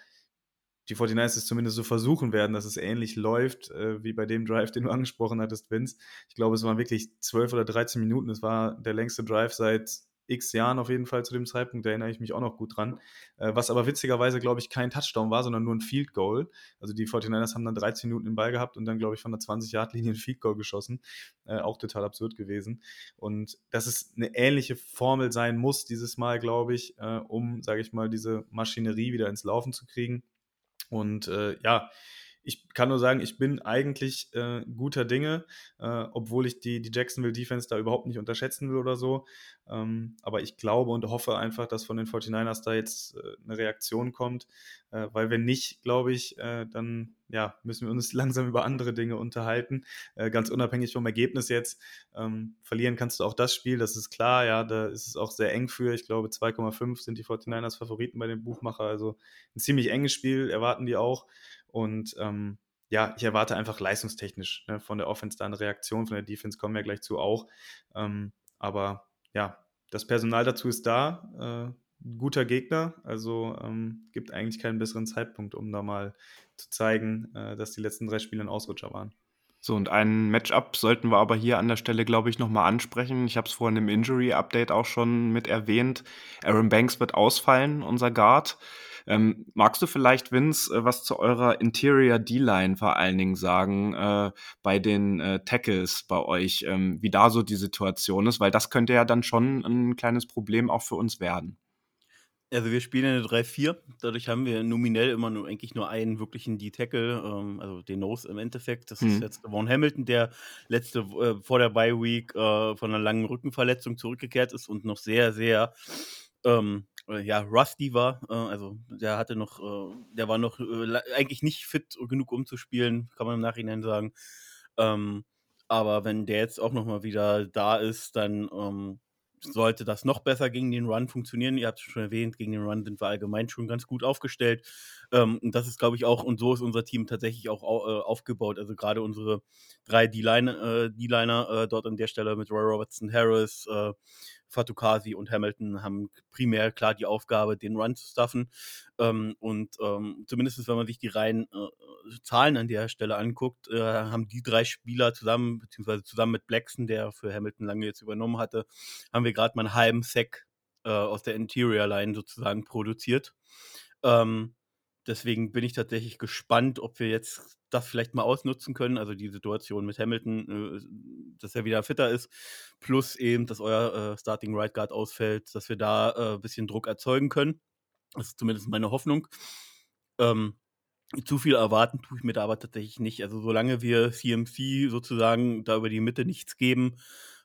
die 49ers es zumindest so versuchen werden, dass es ähnlich läuft äh, wie bei dem Drive, den du angesprochen hattest, Vince. Ich glaube, es waren wirklich 12 oder 13 Minuten. Es war der längste Drive seit x Jahren auf jeden Fall zu dem Zeitpunkt, da erinnere ich mich auch noch gut dran. Äh, was aber witzigerweise, glaube ich, kein Touchdown war, sondern nur ein Field Goal. Also die 49ers haben dann 13 Minuten den Ball gehabt und dann, glaube ich, von der 20-Yard-Linie ein Field Goal geschossen. Äh, auch total absurd gewesen. Und dass es eine ähnliche Formel sein muss dieses Mal, glaube ich, äh, um, sage ich mal, diese Maschinerie wieder ins Laufen zu kriegen. Und äh, ja, ich kann nur sagen, ich bin eigentlich äh, guter Dinge, äh, obwohl ich die, die Jacksonville Defense da überhaupt nicht unterschätzen will oder so. Ähm, aber ich glaube und hoffe einfach, dass von den 49ers da jetzt äh, eine Reaktion kommt, äh, weil wenn nicht, glaube ich, äh, dann ja, müssen wir uns langsam über andere Dinge unterhalten. Äh, ganz unabhängig vom Ergebnis jetzt. Ähm, verlieren kannst du auch das Spiel, das ist klar, ja, da ist es auch sehr eng für. Ich glaube, 2,5 sind die 49ers Favoriten bei dem Buchmacher. Also ein ziemlich enges Spiel, erwarten die auch. Und ähm, ja, ich erwarte einfach leistungstechnisch ne, von der Offense da eine Reaktion, von der Defense kommen wir gleich zu auch. Ähm, aber ja, das Personal dazu ist da. Äh, guter Gegner, also ähm, gibt eigentlich keinen besseren Zeitpunkt, um da mal zu zeigen, äh, dass die letzten drei Spiele ein Ausrutscher waren. So, und ein Matchup sollten wir aber hier an der Stelle, glaube ich, nochmal ansprechen. Ich habe es vorhin im Injury-Update auch schon mit erwähnt. Aaron Banks wird ausfallen, unser Guard. Ähm, magst du vielleicht, Vince, äh, was zu eurer Interior D-Line vor allen Dingen sagen, äh, bei den äh, Tackles bei euch, ähm, wie da so die Situation ist? Weil das könnte ja dann schon ein kleines Problem auch für uns werden. Also wir spielen eine 3-4, dadurch haben wir nominell immer nur eigentlich nur einen wirklichen D-Tackle, ähm, also den Nose im Endeffekt. Das mhm. ist jetzt Vaughn Hamilton, der letzte äh, vor der Bye Week äh, von einer langen Rückenverletzung zurückgekehrt ist und noch sehr, sehr ähm, äh, ja, Rusty war. Äh, also der hatte noch, äh, der war noch äh, eigentlich nicht fit genug, um zu spielen, kann man im Nachhinein sagen. Ähm, aber wenn der jetzt auch nochmal wieder da ist, dann ähm, sollte das noch besser gegen den Run funktionieren. Ihr habt es schon erwähnt, gegen den Run sind wir allgemein schon ganz gut aufgestellt. Ähm, und das ist, glaube ich, auch, und so ist unser Team tatsächlich auch äh, aufgebaut. Also gerade unsere drei D-Liner äh, äh, dort an der Stelle mit Roy Robertson Harris, äh, Fatukasi und Hamilton haben primär klar die Aufgabe, den Run zu stuffen. Ähm, und ähm, zumindest wenn man sich die reinen äh, Zahlen an der Stelle anguckt, äh, haben die drei Spieler zusammen, beziehungsweise zusammen mit Blackson, der für Hamilton lange jetzt übernommen hatte, haben wir gerade mal einen halben Sack äh, aus der Interior Line sozusagen produziert. Ähm, deswegen bin ich tatsächlich gespannt, ob wir jetzt das vielleicht mal ausnutzen können, also die Situation mit Hamilton, äh, dass er wieder fitter ist, plus eben, dass euer äh, Starting Right Guard ausfällt, dass wir da ein äh, bisschen Druck erzeugen können. Das ist zumindest meine Hoffnung. Ähm, zu viel erwarten tue ich mir da aber tatsächlich nicht. Also solange wir CMC sozusagen da über die Mitte nichts geben,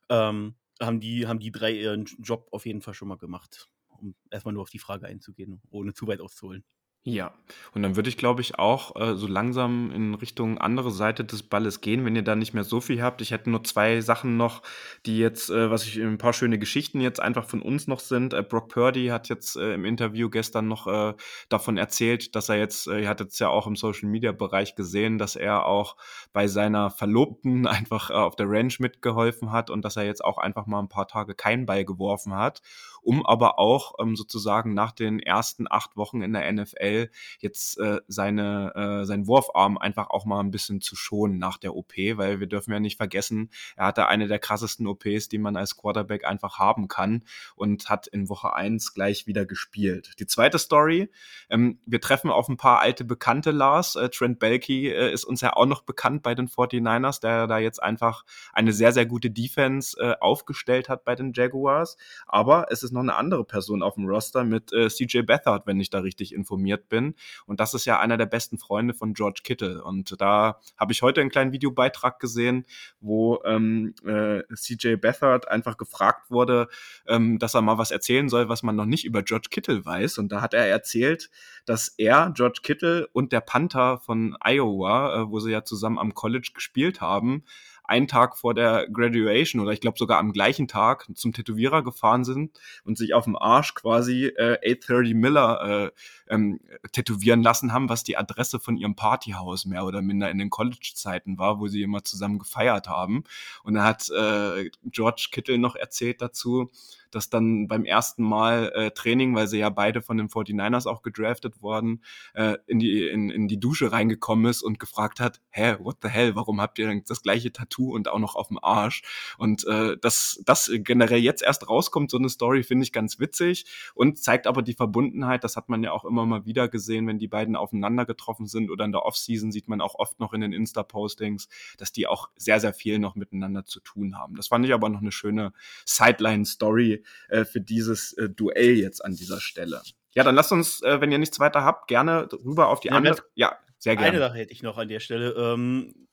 ähm, haben, die, haben die drei ihren Job auf jeden Fall schon mal gemacht. Um erstmal nur auf die Frage einzugehen, ohne zu weit auszuholen. Ja, und dann würde ich, glaube ich, auch äh, so langsam in Richtung andere Seite des Balles gehen, wenn ihr da nicht mehr so viel habt. Ich hätte nur zwei Sachen noch, die jetzt, äh, was ich ein paar schöne Geschichten jetzt einfach von uns noch sind. Äh, Brock Purdy hat jetzt äh, im Interview gestern noch äh, davon erzählt, dass er jetzt, äh, ihr hattet es ja auch im Social Media Bereich gesehen, dass er auch bei seiner Verlobten einfach auf der Ranch mitgeholfen hat und dass er jetzt auch einfach mal ein paar Tage keinen Ball geworfen hat, um aber auch ähm, sozusagen nach den ersten acht Wochen in der NFL jetzt äh, seine, äh, seinen Wurfarm einfach auch mal ein bisschen zu schonen nach der OP, weil wir dürfen ja nicht vergessen, er hatte eine der krassesten OPs, die man als Quarterback einfach haben kann und hat in Woche eins gleich wieder gespielt. Die zweite Story, ähm, wir treffen auf ein paar alte Bekannte, Lars. Äh, Trent Belkey äh, ist uns ja auch noch bekannt bei den 49ers, der da jetzt einfach eine sehr, sehr gute Defense äh, aufgestellt hat bei den Jaguars. Aber es ist noch eine andere Person auf dem Roster mit äh, CJ Beathard, wenn ich da richtig informiert informiert bin. Und das ist ja einer der besten Freunde von George Kittle. Und da habe ich heute einen kleinen Videobeitrag gesehen, wo ähm, äh, CJ Beathard einfach gefragt wurde, ähm, dass er mal was erzählen soll, was man noch nicht über George Kittle weiß. Und da hat er erzählt, dass er, George Kittle und der Panther von Iowa, äh, wo sie ja zusammen am College gespielt haben, einen Tag vor der Graduation oder ich glaube sogar am gleichen Tag zum Tätowierer gefahren sind und sich auf dem Arsch quasi äh, 830 Miller äh, ähm, tätowieren lassen haben, was die Adresse von ihrem Partyhaus mehr oder minder in den College-Zeiten war, wo sie immer zusammen gefeiert haben. Und dann hat äh, George Kittle noch erzählt dazu, dass dann beim ersten Mal äh, Training, weil sie ja beide von den 49ers auch gedraftet worden, äh, in, die, in, in die Dusche reingekommen ist und gefragt hat, hä, what the hell, warum habt ihr das gleiche Tattoo und auch noch auf dem Arsch? Und äh, dass das generell jetzt erst rauskommt, so eine Story, finde ich ganz witzig und zeigt aber die Verbundenheit, das hat man ja auch immer mal wieder gesehen, wenn die beiden aufeinander getroffen sind oder in der Offseason sieht man auch oft noch in den Insta-Postings, dass die auch sehr, sehr viel noch miteinander zu tun haben. Das fand ich aber noch eine schöne Sideline-Story, äh, für dieses äh, Duell jetzt an dieser Stelle. Ja, dann lasst uns, äh, wenn ihr nichts weiter habt, gerne rüber auf die ja, andere. Ja, sehr gerne. Eine Sache hätte ich noch an der Stelle. Ähm,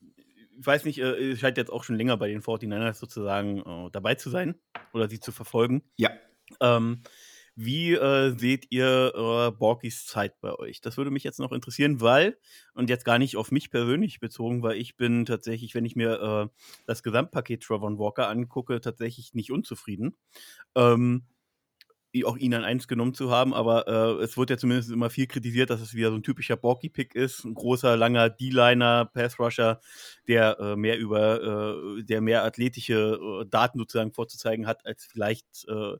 ich weiß nicht, äh, ich scheint jetzt auch schon länger bei den 49ers sozusagen äh, dabei zu sein oder sie zu verfolgen. Ja. Ähm, wie äh, seht ihr äh, Borkis Zeit bei euch? Das würde mich jetzt noch interessieren, weil, und jetzt gar nicht auf mich persönlich bezogen, weil ich bin tatsächlich, wenn ich mir äh, das Gesamtpaket Trevor Walker angucke, tatsächlich nicht unzufrieden. Ähm, auch ihn an eins genommen zu haben, aber äh, es wird ja zumindest immer viel kritisiert, dass es wieder so ein typischer Borky-Pick ist, ein großer, langer D-Liner, Pass-Rusher, der äh, mehr über, äh, der mehr athletische äh, Daten sozusagen vorzuzeigen hat, als vielleicht äh,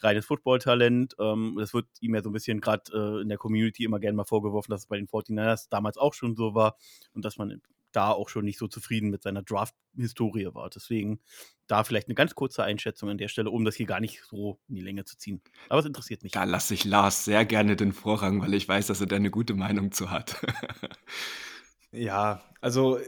reines Football-Talent. Ähm, das wird ihm ja so ein bisschen gerade äh, in der Community immer gerne mal vorgeworfen, dass es bei den 49ers damals auch schon so war und dass man da auch schon nicht so zufrieden mit seiner Draft-Historie war. Deswegen da vielleicht eine ganz kurze Einschätzung an der Stelle, um das hier gar nicht so in die Länge zu ziehen. Aber es interessiert mich. Da lasse ich Lars sehr gerne den Vorrang, weil ich weiß, dass er da eine gute Meinung zu hat. ja, also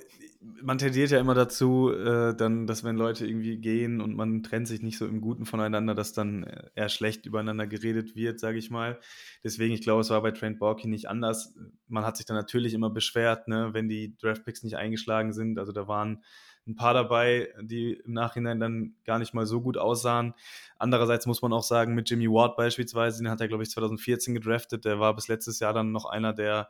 man tendiert ja immer dazu, äh, dann, dass wenn Leute irgendwie gehen und man trennt sich nicht so im Guten voneinander, dass dann äh, eher schlecht übereinander geredet wird, sage ich mal. Deswegen, ich glaube, es war bei Trent Borky nicht anders. Man hat sich dann natürlich immer beschwert, ne, wenn die Draftpicks nicht eingeschlagen sind. Also da waren ein paar dabei, die im Nachhinein dann gar nicht mal so gut aussahen. Andererseits muss man auch sagen, mit Jimmy Ward beispielsweise, den hat er, glaube ich, 2014 gedraftet. Der war bis letztes Jahr dann noch einer der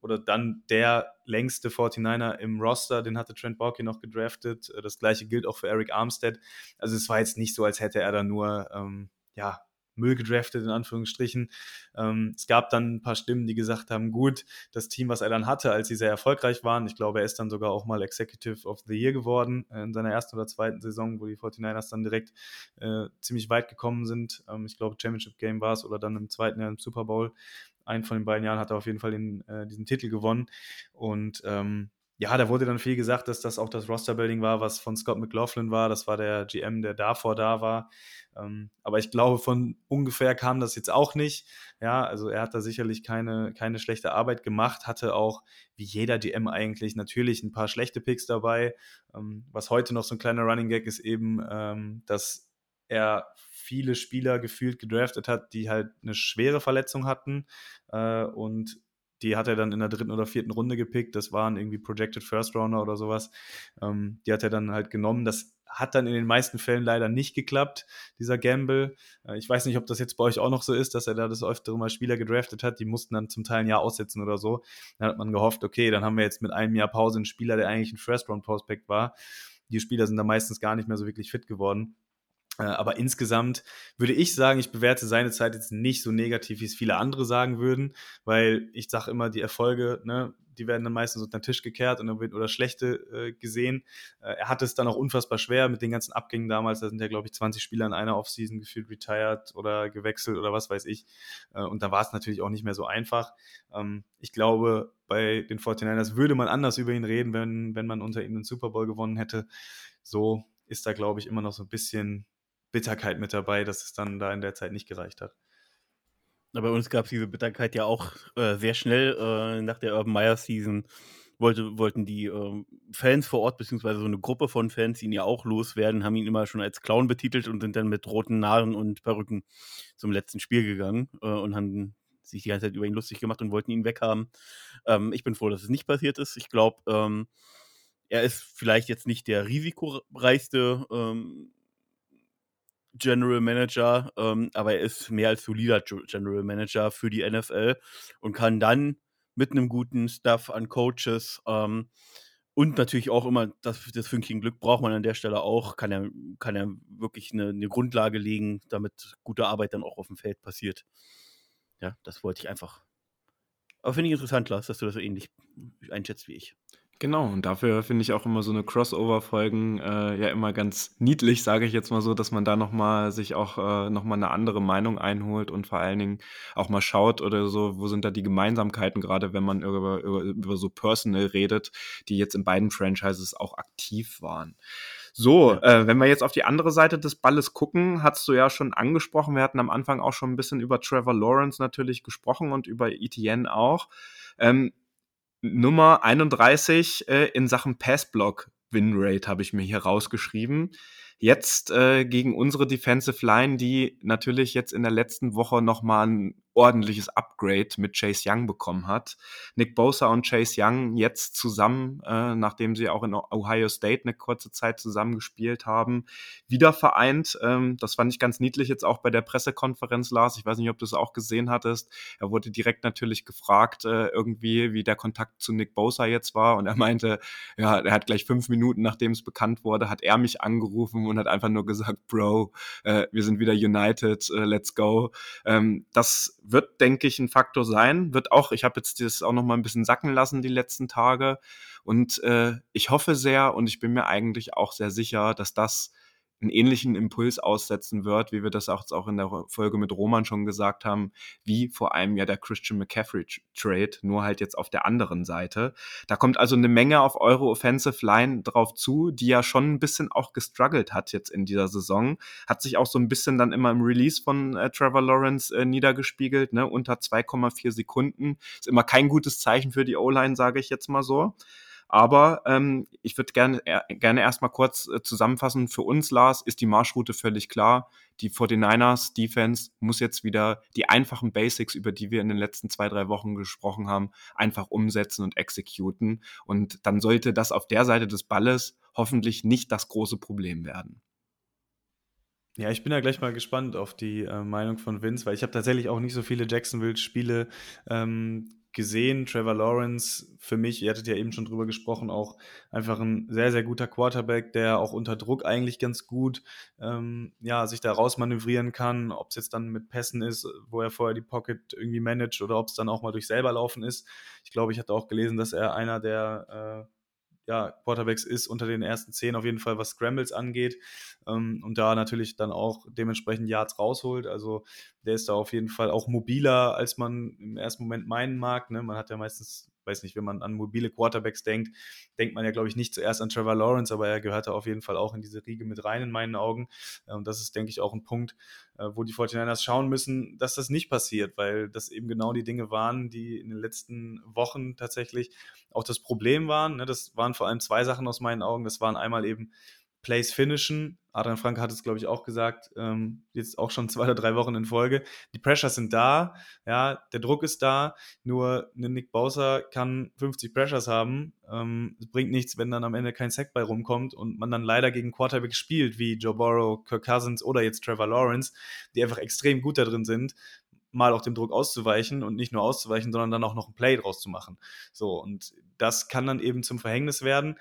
oder dann der längste 49er im Roster, den hatte Trent Borky noch gedraftet. Äh, das gleiche gilt auch für Eric Armstead. Also es war jetzt nicht so, als hätte er da nur ähm, ja, Müll gedraftet, in Anführungsstrichen. Ähm, es gab dann ein paar Stimmen, die gesagt haben, gut, das Team, was er dann hatte, als sie sehr erfolgreich waren, ich glaube, er ist dann sogar auch mal Executive of the Year geworden äh, in seiner ersten oder zweiten Saison, wo die 49ers dann direkt äh, ziemlich weit gekommen sind. Ähm, ich glaube, Championship Game war es oder dann im zweiten Jahr im Super Bowl. Einen von den beiden Jahren hat er auf jeden Fall den, äh, diesen Titel gewonnen. Und ähm, ja, da wurde dann viel gesagt, dass das auch das Roster-Building war, was von Scott McLaughlin war. Das war der GM, der davor da war. Ähm, aber ich glaube, von ungefähr kam das jetzt auch nicht. Ja, also er hat da sicherlich keine, keine schlechte Arbeit gemacht, hatte auch, wie jeder GM eigentlich, natürlich ein paar schlechte Picks dabei. Ähm, was heute noch so ein kleiner Running Gag ist eben, ähm, dass er viele Spieler gefühlt gedraftet hat, die halt eine schwere Verletzung hatten äh, und die hat er dann in der dritten oder vierten Runde gepickt. Das waren irgendwie Projected First Rounder oder sowas. Ähm, die hat er dann halt genommen. Das hat dann in den meisten Fällen leider nicht geklappt, dieser Gamble. Äh, ich weiß nicht, ob das jetzt bei euch auch noch so ist, dass er da das öftere mal Spieler gedraftet hat. Die mussten dann zum Teil ein Jahr aussetzen oder so. Dann hat man gehofft, okay, dann haben wir jetzt mit einem Jahr Pause einen Spieler, der eigentlich ein First-Round-Prospect war. Die Spieler sind da meistens gar nicht mehr so wirklich fit geworden. Äh, aber insgesamt würde ich sagen, ich bewerte seine Zeit jetzt nicht so negativ, wie es viele andere sagen würden, weil ich sage immer, die Erfolge, ne, die werden dann meistens unter den Tisch gekehrt und dann wird oder schlechte äh, gesehen. Äh, er hatte es dann auch unfassbar schwer mit den ganzen Abgängen damals. Da sind ja, glaube ich, 20 Spieler in einer Offseason gefühlt retired oder gewechselt oder was weiß ich. Äh, und da war es natürlich auch nicht mehr so einfach. Ähm, ich glaube, bei den 49ers würde man anders über ihn reden, wenn, wenn man unter ihm den Super Bowl gewonnen hätte. So ist da, glaube ich, immer noch so ein bisschen Bitterkeit mit dabei, dass es dann da in der Zeit nicht gereicht hat. bei uns gab es diese Bitterkeit ja auch äh, sehr schnell äh, nach der Urban Meyer Season. Wollte, wollten die äh, Fans vor Ort, beziehungsweise so eine Gruppe von Fans, ihn ja auch loswerden, haben ihn immer schon als Clown betitelt und sind dann mit roten Nahren und Perücken zum letzten Spiel gegangen äh, und haben sich die ganze Zeit über ihn lustig gemacht und wollten ihn weghaben. Ähm, ich bin froh, dass es nicht passiert ist. Ich glaube, ähm, er ist vielleicht jetzt nicht der risikoreichste ähm, General Manager, ähm, aber er ist mehr als solider General Manager für die NFL und kann dann mit einem guten Stuff an Coaches ähm, und natürlich auch immer das, das Fünkchen Glück braucht man an der Stelle auch, kann er, kann er wirklich eine, eine Grundlage legen, damit gute Arbeit dann auch auf dem Feld passiert. Ja, das wollte ich einfach. Aber finde ich interessant, Lars, dass du das so ähnlich einschätzt wie ich. Genau, und dafür finde ich auch immer so eine Crossover-Folgen äh, ja immer ganz niedlich, sage ich jetzt mal so, dass man da nochmal sich auch äh, nochmal eine andere Meinung einholt und vor allen Dingen auch mal schaut oder so, wo sind da die Gemeinsamkeiten, gerade wenn man über, über, über so Personal redet, die jetzt in beiden Franchises auch aktiv waren. So, äh, wenn wir jetzt auf die andere Seite des Balles gucken, hast du ja schon angesprochen, wir hatten am Anfang auch schon ein bisschen über Trevor Lawrence natürlich gesprochen und über Etienne auch. Ähm, Nummer 31 äh, in Sachen Passblock Winrate habe ich mir hier rausgeschrieben. Jetzt äh, gegen unsere Defensive Line, die natürlich jetzt in der letzten Woche nochmal ein ordentliches Upgrade mit Chase Young bekommen hat. Nick Bosa und Chase Young jetzt zusammen, äh, nachdem sie auch in Ohio State eine kurze Zeit zusammen gespielt haben, wieder vereint. Ähm, das fand ich ganz niedlich jetzt auch bei der Pressekonferenz, Lars. Ich weiß nicht, ob du es auch gesehen hattest. Er wurde direkt natürlich gefragt, äh, irgendwie, wie der Kontakt zu Nick Bosa jetzt war. Und er meinte, ja, er hat gleich fünf Minuten, nachdem es bekannt wurde, hat er mich angerufen und hat einfach nur gesagt, Bro, äh, wir sind wieder united, äh, let's go. Ähm, das wird, denke ich, ein Faktor sein. Wird auch, ich habe jetzt das auch noch mal ein bisschen sacken lassen die letzten Tage. Und äh, ich hoffe sehr und ich bin mir eigentlich auch sehr sicher, dass das einen ähnlichen Impuls aussetzen wird, wie wir das auch, auch in der Folge mit Roman schon gesagt haben, wie vor allem ja der Christian McCaffrey Trade, nur halt jetzt auf der anderen Seite. Da kommt also eine Menge auf eure Offensive Line drauf zu, die ja schon ein bisschen auch gestruggelt hat jetzt in dieser Saison. Hat sich auch so ein bisschen dann immer im Release von äh, Trevor Lawrence äh, niedergespiegelt, ne, unter 2,4 Sekunden. Ist immer kein gutes Zeichen für die O-Line, sage ich jetzt mal so. Aber ähm, ich würde gerne, äh, gerne erstmal kurz äh, zusammenfassen. Für uns, Lars, ist die Marschroute völlig klar. Die 49ers Defense muss jetzt wieder die einfachen Basics, über die wir in den letzten zwei, drei Wochen gesprochen haben, einfach umsetzen und exekuten. Und dann sollte das auf der Seite des Balles hoffentlich nicht das große Problem werden. Ja, ich bin ja gleich mal gespannt auf die äh, Meinung von Vince, weil ich habe tatsächlich auch nicht so viele Jacksonville-Spiele ähm, gesehen. Trevor Lawrence, für mich, ihr hattet ja eben schon drüber gesprochen, auch einfach ein sehr, sehr guter Quarterback, der auch unter Druck eigentlich ganz gut ähm, ja, sich da rausmanövrieren kann. Ob es jetzt dann mit Pässen ist, wo er vorher die Pocket irgendwie managt oder ob es dann auch mal durch selber laufen ist. Ich glaube, ich hatte auch gelesen, dass er einer der äh, ja, Quarterbacks ist unter den ersten zehn auf jeden Fall, was Scrambles angeht ähm, und da natürlich dann auch dementsprechend Yards rausholt. Also der ist da auf jeden Fall auch mobiler, als man im ersten Moment meinen mag. Ne? Man hat ja meistens weiß nicht, wenn man an mobile Quarterbacks denkt, denkt man ja, glaube ich, nicht zuerst an Trevor Lawrence, aber er gehört da auf jeden Fall auch in diese Riege mit rein, in meinen Augen. Und das ist, denke ich, auch ein Punkt, äh, wo die 49ers schauen müssen, dass das nicht passiert, weil das eben genau die Dinge waren, die in den letzten Wochen tatsächlich auch das Problem waren. Ne? Das waren vor allem zwei Sachen aus meinen Augen. Das waren einmal eben Plays finishen. Adrian Franke hat es, glaube ich, auch gesagt, ähm, jetzt auch schon zwei oder drei Wochen in Folge. Die Pressures sind da, ja, der Druck ist da, nur ein Nick Bowser kann 50 Pressures haben. Ähm, es bringt nichts, wenn dann am Ende kein Sack bei rumkommt und man dann leider gegen Quarterback spielt, wie Joe Burrow, Kirk Cousins oder jetzt Trevor Lawrence, die einfach extrem gut da drin sind, mal auch dem Druck auszuweichen und nicht nur auszuweichen, sondern dann auch noch ein Play draus zu machen. So, und das kann dann eben zum Verhängnis werden.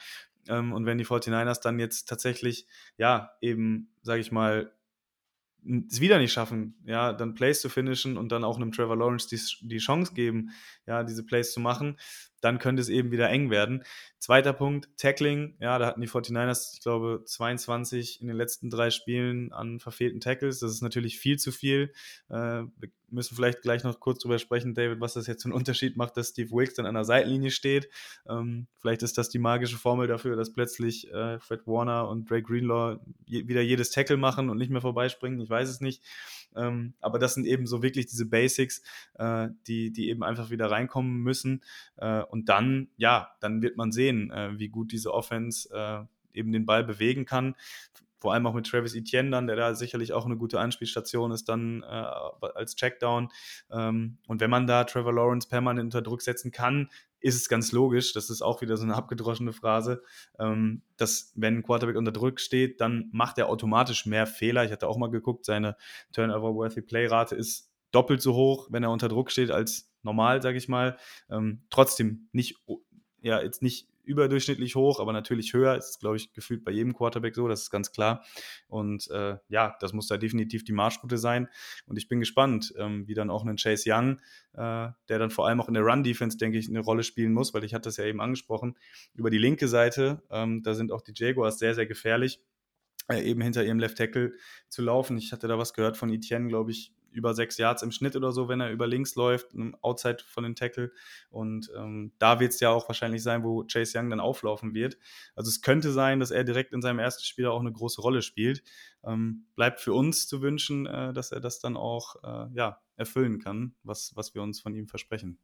Ähm, und wenn die 49ers dann jetzt tatsächlich, ja, eben, sage ich mal, es wieder nicht schaffen, ja, dann Plays zu finishen und dann auch einem Trevor Lawrence die, die Chance geben, ja, diese Plays zu machen, dann könnte es eben wieder eng werden. Zweiter Punkt, Tackling. Ja, da hatten die 49ers, ich glaube, 22 in den letzten drei Spielen an verfehlten Tackles. Das ist natürlich viel zu viel. Äh, wir müssen vielleicht gleich noch kurz drüber sprechen, David, was das jetzt für einen Unterschied macht, dass Steve Wilkes dann an der Seitenlinie steht. Ähm, vielleicht ist das die magische Formel dafür, dass plötzlich äh, Fred Warner und Drake Greenlaw je wieder jedes Tackle machen und nicht mehr vorbeispringen. Ich weiß es nicht. Ähm, aber das sind eben so wirklich diese Basics, äh, die, die eben einfach wieder reinkommen müssen. Äh, und dann, ja, dann wird man sehen, äh, wie gut diese Offense äh, eben den Ball bewegen kann vor allem auch mit Travis Etienne dann, der da sicherlich auch eine gute Anspielstation ist, dann äh, als Checkdown. Ähm, und wenn man da Trevor Lawrence permanent unter Druck setzen kann, ist es ganz logisch, das ist auch wieder so eine abgedroschene Phrase, ähm, dass wenn ein Quarterback unter Druck steht, dann macht er automatisch mehr Fehler. Ich hatte auch mal geguckt, seine Turnover-Worthy Play-Rate ist doppelt so hoch, wenn er unter Druck steht, als normal, sage ich mal. Ähm, trotzdem nicht, ja, jetzt nicht überdurchschnittlich hoch, aber natürlich höher. Ist, glaube ich, gefühlt bei jedem Quarterback so, das ist ganz klar. Und äh, ja, das muss da definitiv die Marschroute sein. Und ich bin gespannt, ähm, wie dann auch ein Chase Young, äh, der dann vor allem auch in der Run-Defense, denke ich, eine Rolle spielen muss, weil ich hatte das ja eben angesprochen, über die linke Seite, ähm, da sind auch die Jaguars sehr, sehr gefährlich äh, eben hinter ihrem Left Tackle zu laufen. Ich hatte da was gehört von Etienne, glaube ich, über sechs Yards im Schnitt oder so, wenn er über links läuft, outside von den Tackle. Und ähm, da wird es ja auch wahrscheinlich sein, wo Chase Young dann auflaufen wird. Also es könnte sein, dass er direkt in seinem ersten Spiel auch eine große Rolle spielt. Ähm, bleibt für uns zu wünschen, äh, dass er das dann auch äh, ja, erfüllen kann, was, was wir uns von ihm versprechen.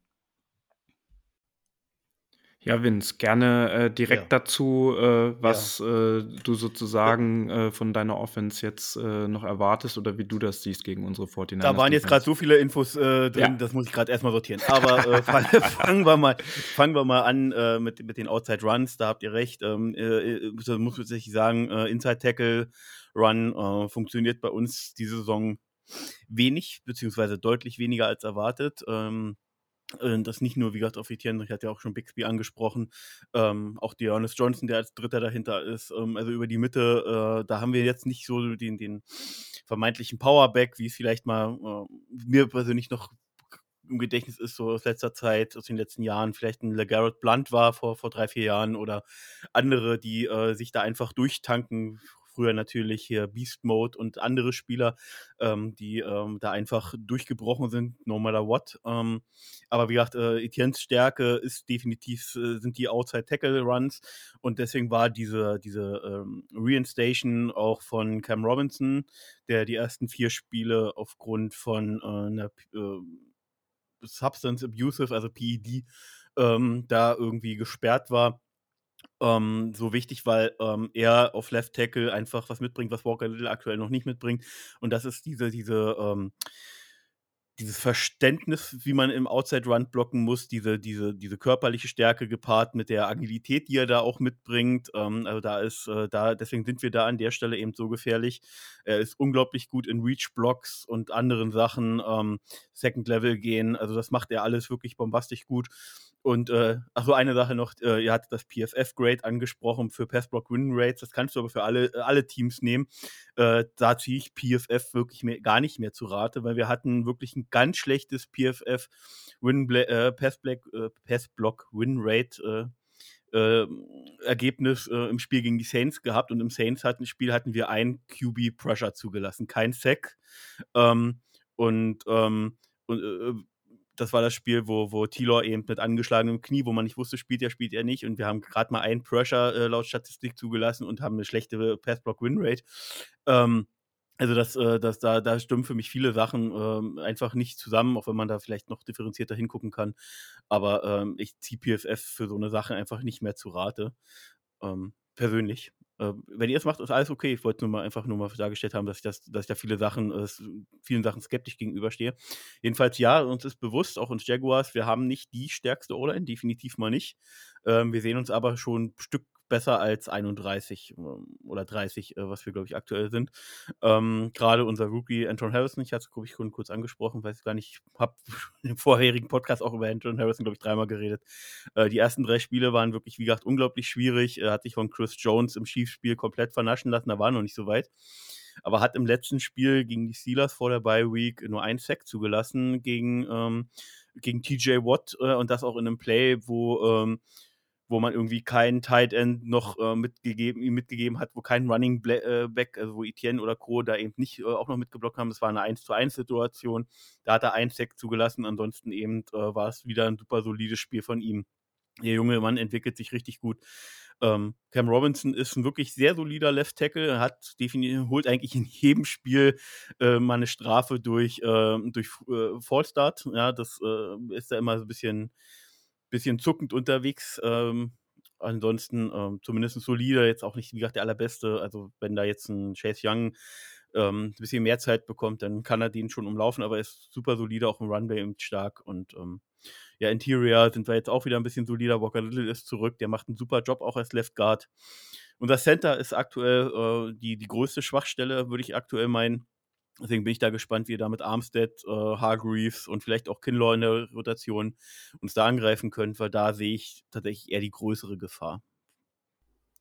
Ja, Vince, gerne äh, direkt Ja. dazu, äh, was äh, du sozusagen äh, von deiner Offense jetzt äh, noch erwartest oder wie du das siehst gegen unsere 49ers. Da waren jetzt gerade so viele Infos äh, drin, Ja. das muss ich gerade erstmal sortieren. Aber fang, fangen, wir mal, fangen wir mal an mit, mit den Outside Runs. Da habt ihr recht. Ähm, äh, äh muss tatsächlich sagen, Inside Tackle Run funktioniert bei uns diese Saison wenig, beziehungsweise deutlich weniger als erwartet. Ähm, äh, das nicht nur, wie gesagt, auf Etienne, ich hatte ja auch schon Bixby angesprochen, ähm, auch Dearness Johnson, der als Dritter dahinter ist, ähm, also über die Mitte, äh, da haben wir jetzt nicht so den, den vermeintlichen Powerback, wie es vielleicht mal äh, mir persönlich noch im Gedächtnis ist, so aus letzter Zeit, aus den letzten Jahren, vielleicht ein LeGarrette Blunt war vor, vor drei, vier Jahren oder andere, die äh, sich da einfach durchtanken, früher natürlich hier Beast Mode und andere Spieler, ähm, die ähm, da einfach durchgebrochen sind, no matter what. Ähm, aber wie gesagt, äh, Etiennes Stärke ist definitiv, äh, sind die Outside Tackle Runs und deswegen war diese, diese ähm, Reinstation auch von Cam Robinson, der die ersten vier Spiele aufgrund von äh, einer äh, Substance Abusive, also PED, ähm, da irgendwie gesperrt war ähm, so wichtig, weil ähm, er auf Left Tackle einfach was mitbringt, was Walker Little aktuell noch nicht mitbringt. Und das ist diese, diese, ähm, dieses Verständnis, wie man im Outside Run blocken muss, diese, diese, diese körperliche Stärke gepaart mit der Agilität, die er da auch mitbringt. Ähm, also da ist, äh, da, deswegen sind wir da an der Stelle eben so gefährlich. Er ist unglaublich gut in Reach-Blocks und anderen Sachen, ähm, Second Level gehen. Also das macht er alles wirklich bombastisch gut. Und äh, achso, eine Sache noch, äh, ihr hattet das PFF-Grade angesprochen für Pass-Block-Win-Rates. Das kannst du aber für alle, äh, alle Teams nehmen. Äh, da ziehe ich PFF wirklich mehr, gar nicht mehr zu Rate, weil wir hatten wirklich ein ganz schlechtes PFF äh, Pass-Block-Win-Rate äh, Ergebnis äh, im Spiel gegen die Saints gehabt und im Saints hatten Spiel hatten wir ein QB Pressure zugelassen, kein Sack. Ähm, und ähm, und äh, das war das Spiel, wo, wo Tilor eben mit angeschlagenem Knie, wo man nicht wusste, spielt er, spielt er nicht. Und wir haben gerade mal einen Pressure äh, laut Statistik zugelassen und haben eine schlechte Pass-Block-Win-Rate. Ähm, also das, äh, das, da, da stimmen für mich viele Sachen ähm, einfach nicht zusammen, auch wenn man da vielleicht noch differenzierter hingucken kann. Aber ähm, ich ziehe PFF für so eine Sache einfach nicht mehr zu Rate. Ähm, persönlich. Äh, wenn ihr es macht, ist alles okay. Ich wollte nur mal einfach nur mal dargestellt haben, dass ich, das, dass ich da viele Sachen, äh, vielen Sachen skeptisch gegenüberstehe. Jedenfalls ja, uns ist bewusst, auch uns Jaguars, wir haben nicht die stärkste O-Line, definitiv mal nicht. Ähm, wir sehen uns aber schon ein Stück besser als 31 ähm, oder 30, äh, was wir, glaube ich, aktuell sind. Ähm, Gerade unser Rookie Anton Harrison, ich hatte es, glaube ich, kurz angesprochen, weiß ich gar nicht, ich habe im vorherigen Podcast auch über Anton Harrison, glaube ich, dreimal geredet. Äh, die ersten drei Spiele waren wirklich, wie gesagt, unglaublich schwierig. Er hat sich von Chris Jones im Schiefspiel komplett vernaschen lassen, da war noch nicht so weit aber hat im letzten Spiel gegen die Steelers vor der Bye Week nur einen Sack zugelassen gegen, ähm, gegen TJ Watt äh, und das auch in einem Play, wo ähm, wo man irgendwie keinen Tight End noch äh, mitgegeben, mitgegeben hat, wo kein Running äh, Back, also wo Etienne oder Co. da eben nicht äh, auch noch mitgeblockt haben. Das war eine 1 zu 1 Situation. Da hat er einen Sack zugelassen, ansonsten eben äh, war es wieder ein super solides Spiel von ihm. Der junge Mann entwickelt sich richtig gut. Ähm, Cam Robinson ist ein wirklich sehr solider Left Tackle, hat holt eigentlich in jedem Spiel äh, mal eine Strafe durch, äh, durch äh, Fallstart. Ja, das äh, ist da immer so ein bisschen bisschen zuckend unterwegs. Ähm, ansonsten ähm, zumindest solide, jetzt auch nicht, wie gesagt, der allerbeste. Also, wenn da jetzt ein Chase Young ähm, ein bisschen mehr Zeit bekommt, dann kann er den schon umlaufen, aber er ist super solide, auch im Runway stark. Und ähm, ja, Interior sind wir jetzt auch wieder ein bisschen solider. Walker Little ist zurück, der macht einen super Job auch als Left Guard. Unser Center ist aktuell äh, die, die größte Schwachstelle, würde ich aktuell meinen. Deswegen bin ich da gespannt, wie ihr da mit Armstead, äh, Hargreaves und vielleicht auch Kinlaw in der Rotation uns da angreifen könnt, weil da sehe ich tatsächlich eher die größere Gefahr.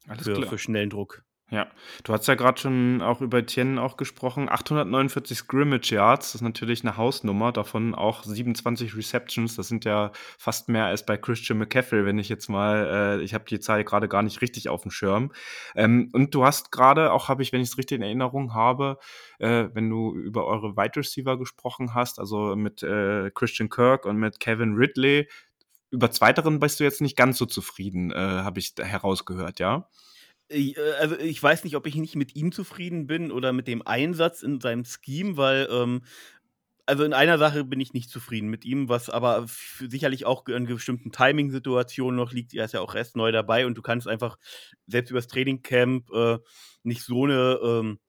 Alles für, klar. für schnellen Druck. Ja, du hast ja gerade schon auch über Etienne auch gesprochen. 849 Scrimmage Yards, das ist natürlich eine Hausnummer, davon auch 27 Receptions. Das sind ja fast mehr als bei Christian McCaffrey, wenn ich jetzt mal, äh, ich habe die Zahl gerade gar nicht richtig auf dem Schirm. Ähm, und du hast gerade, auch habe ich, wenn ich es richtig in Erinnerung habe, äh, wenn du über eure Wide Receiver gesprochen hast, also mit äh, Christian Kirk und mit Kevin Ridley, über zweiteren bist du jetzt nicht ganz so zufrieden, äh, habe ich herausgehört, ja? Äh, also ich weiß nicht, ob ich nicht mit ihm zufrieden bin oder mit dem Einsatz in seinem Scheme, weil ähm, also in einer Sache bin ich nicht zufrieden mit ihm, was aber sicherlich auch in bestimmten Timing-Situationen noch liegt. Er ist ja auch erst neu dabei und du kannst einfach selbst übers Trainingcamp äh, nicht so eine ähm,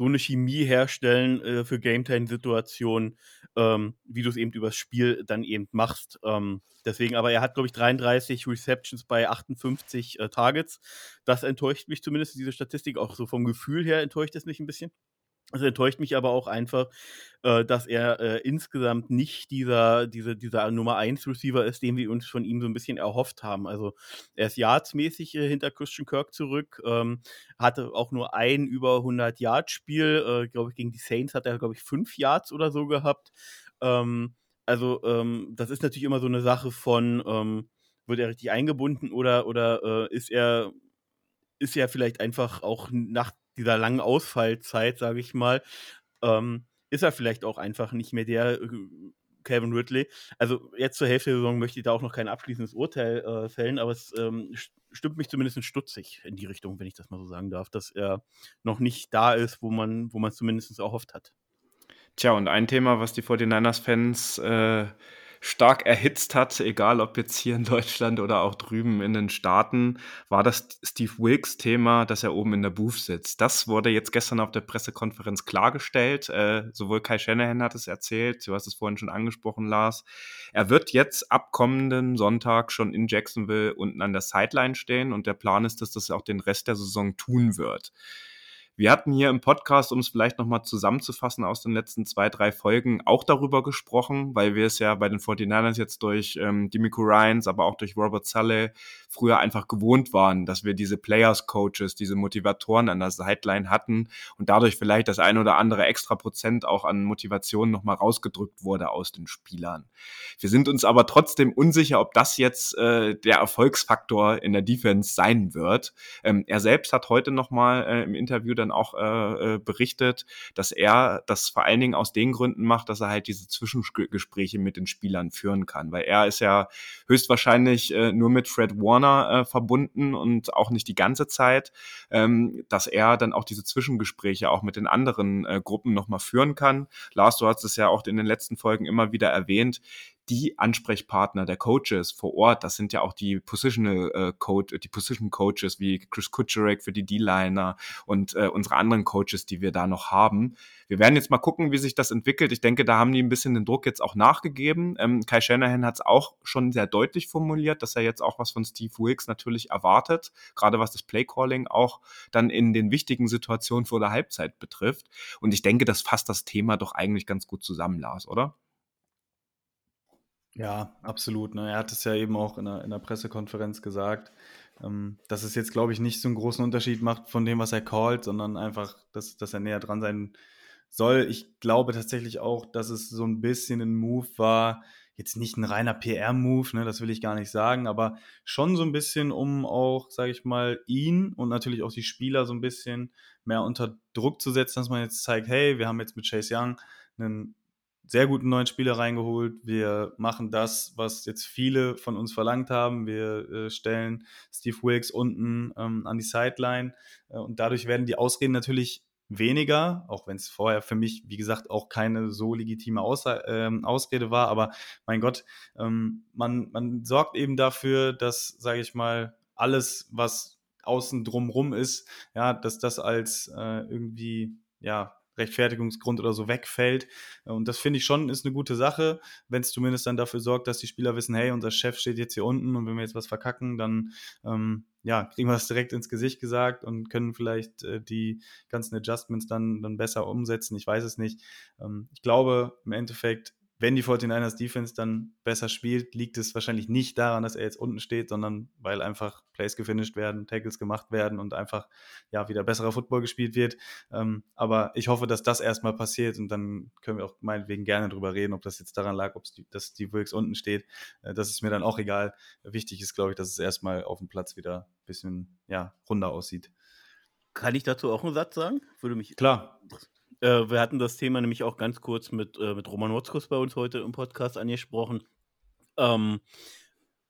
so eine Chemie herstellen äh, für Game Time-Situationen, ähm, wie du es eben übers Spiel dann eben machst. Ähm, deswegen, aber er hat, glaube ich, 33 Receptions bei 58 äh, Targets. Das enttäuscht mich zumindest, diese Statistik. Auch so vom Gefühl her enttäuscht es mich ein bisschen. Es enttäuscht mich aber auch einfach, äh, dass er äh, insgesamt nicht dieser, diese, dieser Nummer 1 Receiver ist, den wir uns von ihm so ein bisschen erhofft haben. Also er ist yardsmäßig äh, hinter Christian Kirk zurück, ähm, hatte auch nur ein über 100 Yard Spiel, äh, glaube ich, gegen die Saints hat er, glaube ich, fünf Yards oder so gehabt. Ähm, also ähm, das ist natürlich immer so eine Sache von, ähm, wird er richtig eingebunden oder, oder äh, ist er ist er vielleicht einfach auch nach dieser langen Ausfallzeit, sage ich mal, ähm, ist er vielleicht auch einfach nicht mehr der äh, Calvin Ridley. Also jetzt zur Hälfte der Saison möchte ich da auch noch kein abschließendes Urteil äh, fällen, aber es ähm, stimmt mich zumindest stutzig in die Richtung, wenn ich das mal so sagen darf, dass er noch nicht da ist, wo man, wo man es zumindest erhofft hat. Tja, und ein Thema, was die 49ers-Fans äh, stark erhitzt hat, egal ob jetzt hier in Deutschland oder auch drüben in den Staaten, war das Steve Wilkes-Thema, dass er oben in der Booth sitzt. Das wurde jetzt gestern auf der Pressekonferenz klargestellt. Äh, sowohl Kai Shanahan hat es erzählt, du hast es vorhin schon angesprochen, Lars. Er wird jetzt ab kommenden Sonntag schon in Jacksonville unten an der Sideline stehen und der Plan ist, dass das auch den Rest der Saison tun wird. Wir hatten hier im Podcast, um es vielleicht nochmal zusammenzufassen aus den letzten zwei, drei Folgen, auch darüber gesprochen, weil wir es ja bei den 49ers jetzt durch ähm, Demico Ryans, aber auch durch Robert Sully früher einfach gewohnt waren, dass wir diese Players-Coaches, diese Motivatoren an der Sideline hatten und dadurch vielleicht das ein oder andere extra Prozent auch an Motivation nochmal rausgedrückt wurde aus den Spielern. Wir sind uns aber trotzdem unsicher, ob das jetzt äh, der Erfolgsfaktor in der Defense sein wird. Ähm, er selbst hat heute nochmal äh, im Interview dann auch äh, äh, berichtet, dass er das vor allen Dingen aus den Gründen macht, dass er halt diese Zwischengespräche mit den Spielern führen kann, weil er ist ja höchstwahrscheinlich äh, nur mit Fred Warner äh, verbunden und auch nicht die ganze Zeit, ähm, dass er dann auch diese Zwischengespräche auch mit den anderen äh, Gruppen nochmal führen kann. Lars, du hast es ja auch in den letzten Folgen immer wieder erwähnt, die Ansprechpartner der Coaches vor Ort, das sind ja auch die Positional äh, Coach, die Position Coaches wie Chris Kutcherek für die D-Liner und äh, unsere anderen Coaches, die wir da noch haben. Wir werden jetzt mal gucken, wie sich das entwickelt. Ich denke, da haben die ein bisschen den Druck jetzt auch nachgegeben. Ähm, Kai Shanahan hat es auch schon sehr deutlich formuliert, dass er jetzt auch was von Steve Wilkes natürlich erwartet, gerade was das Playcalling auch dann in den wichtigen Situationen vor der Halbzeit betrifft. Und ich denke, das fasst das Thema doch eigentlich ganz gut zusammen, Lars, oder? Ja, absolut. Ne? Er hat es ja eben auch in der, in der Pressekonferenz gesagt, ähm, dass es jetzt, glaube ich, nicht so einen großen Unterschied macht von dem, was er callt, sondern einfach, dass, dass er näher dran sein soll. Ich glaube tatsächlich auch, dass es so ein bisschen ein Move war, jetzt nicht ein reiner PR-Move, ne, das will ich gar nicht sagen, aber schon so ein bisschen, um auch, sage ich mal, ihn und natürlich auch die Spieler so ein bisschen mehr unter Druck zu setzen, dass man jetzt zeigt, hey, wir haben jetzt mit Chase Young einen sehr guten neuen Spieler reingeholt. Wir machen das, was jetzt viele von uns verlangt haben. Wir äh, stellen Steve Wilkes unten ähm, an die Sideline äh, und dadurch werden die Ausreden natürlich weniger, auch wenn es vorher für mich, wie gesagt, auch keine so legitime Aus äh, Ausrede war. Aber mein Gott, ähm, man, man sorgt eben dafür, dass, sage ich mal, alles, was außen drumrum ist, ja, dass das als äh, irgendwie, ja, Rechtfertigungsgrund oder so wegfällt. Und das finde ich schon ist eine gute Sache, wenn es zumindest dann dafür sorgt, dass die Spieler wissen, hey, unser Chef steht jetzt hier unten und wenn wir jetzt was verkacken, dann ähm, ja, kriegen wir das direkt ins Gesicht gesagt und können vielleicht äh, die ganzen Adjustments dann, dann besser umsetzen. Ich weiß es nicht. Ähm, ich glaube, im Endeffekt wenn die 49ers Defense dann besser spielt, liegt es wahrscheinlich nicht daran, dass er jetzt unten steht, sondern weil einfach Plays gefinisht werden, Tackles gemacht werden und einfach ja wieder besserer Football gespielt wird. Ähm, aber ich hoffe, dass das erstmal passiert und dann können wir auch meinetwegen gerne drüber reden, ob das jetzt daran lag, ob die, dass die Wilkes unten steht. Äh, das ist mir dann auch egal. Wichtig ist, glaube ich, dass es erstmal auf dem Platz wieder ein bisschen ja, runder aussieht. Kann ich dazu auch einen Satz sagen? Würde mich Klar. Äh, wir hatten das Thema nämlich auch ganz kurz mit, äh, mit Roman Motzkus bei uns heute im Podcast angesprochen. Ähm,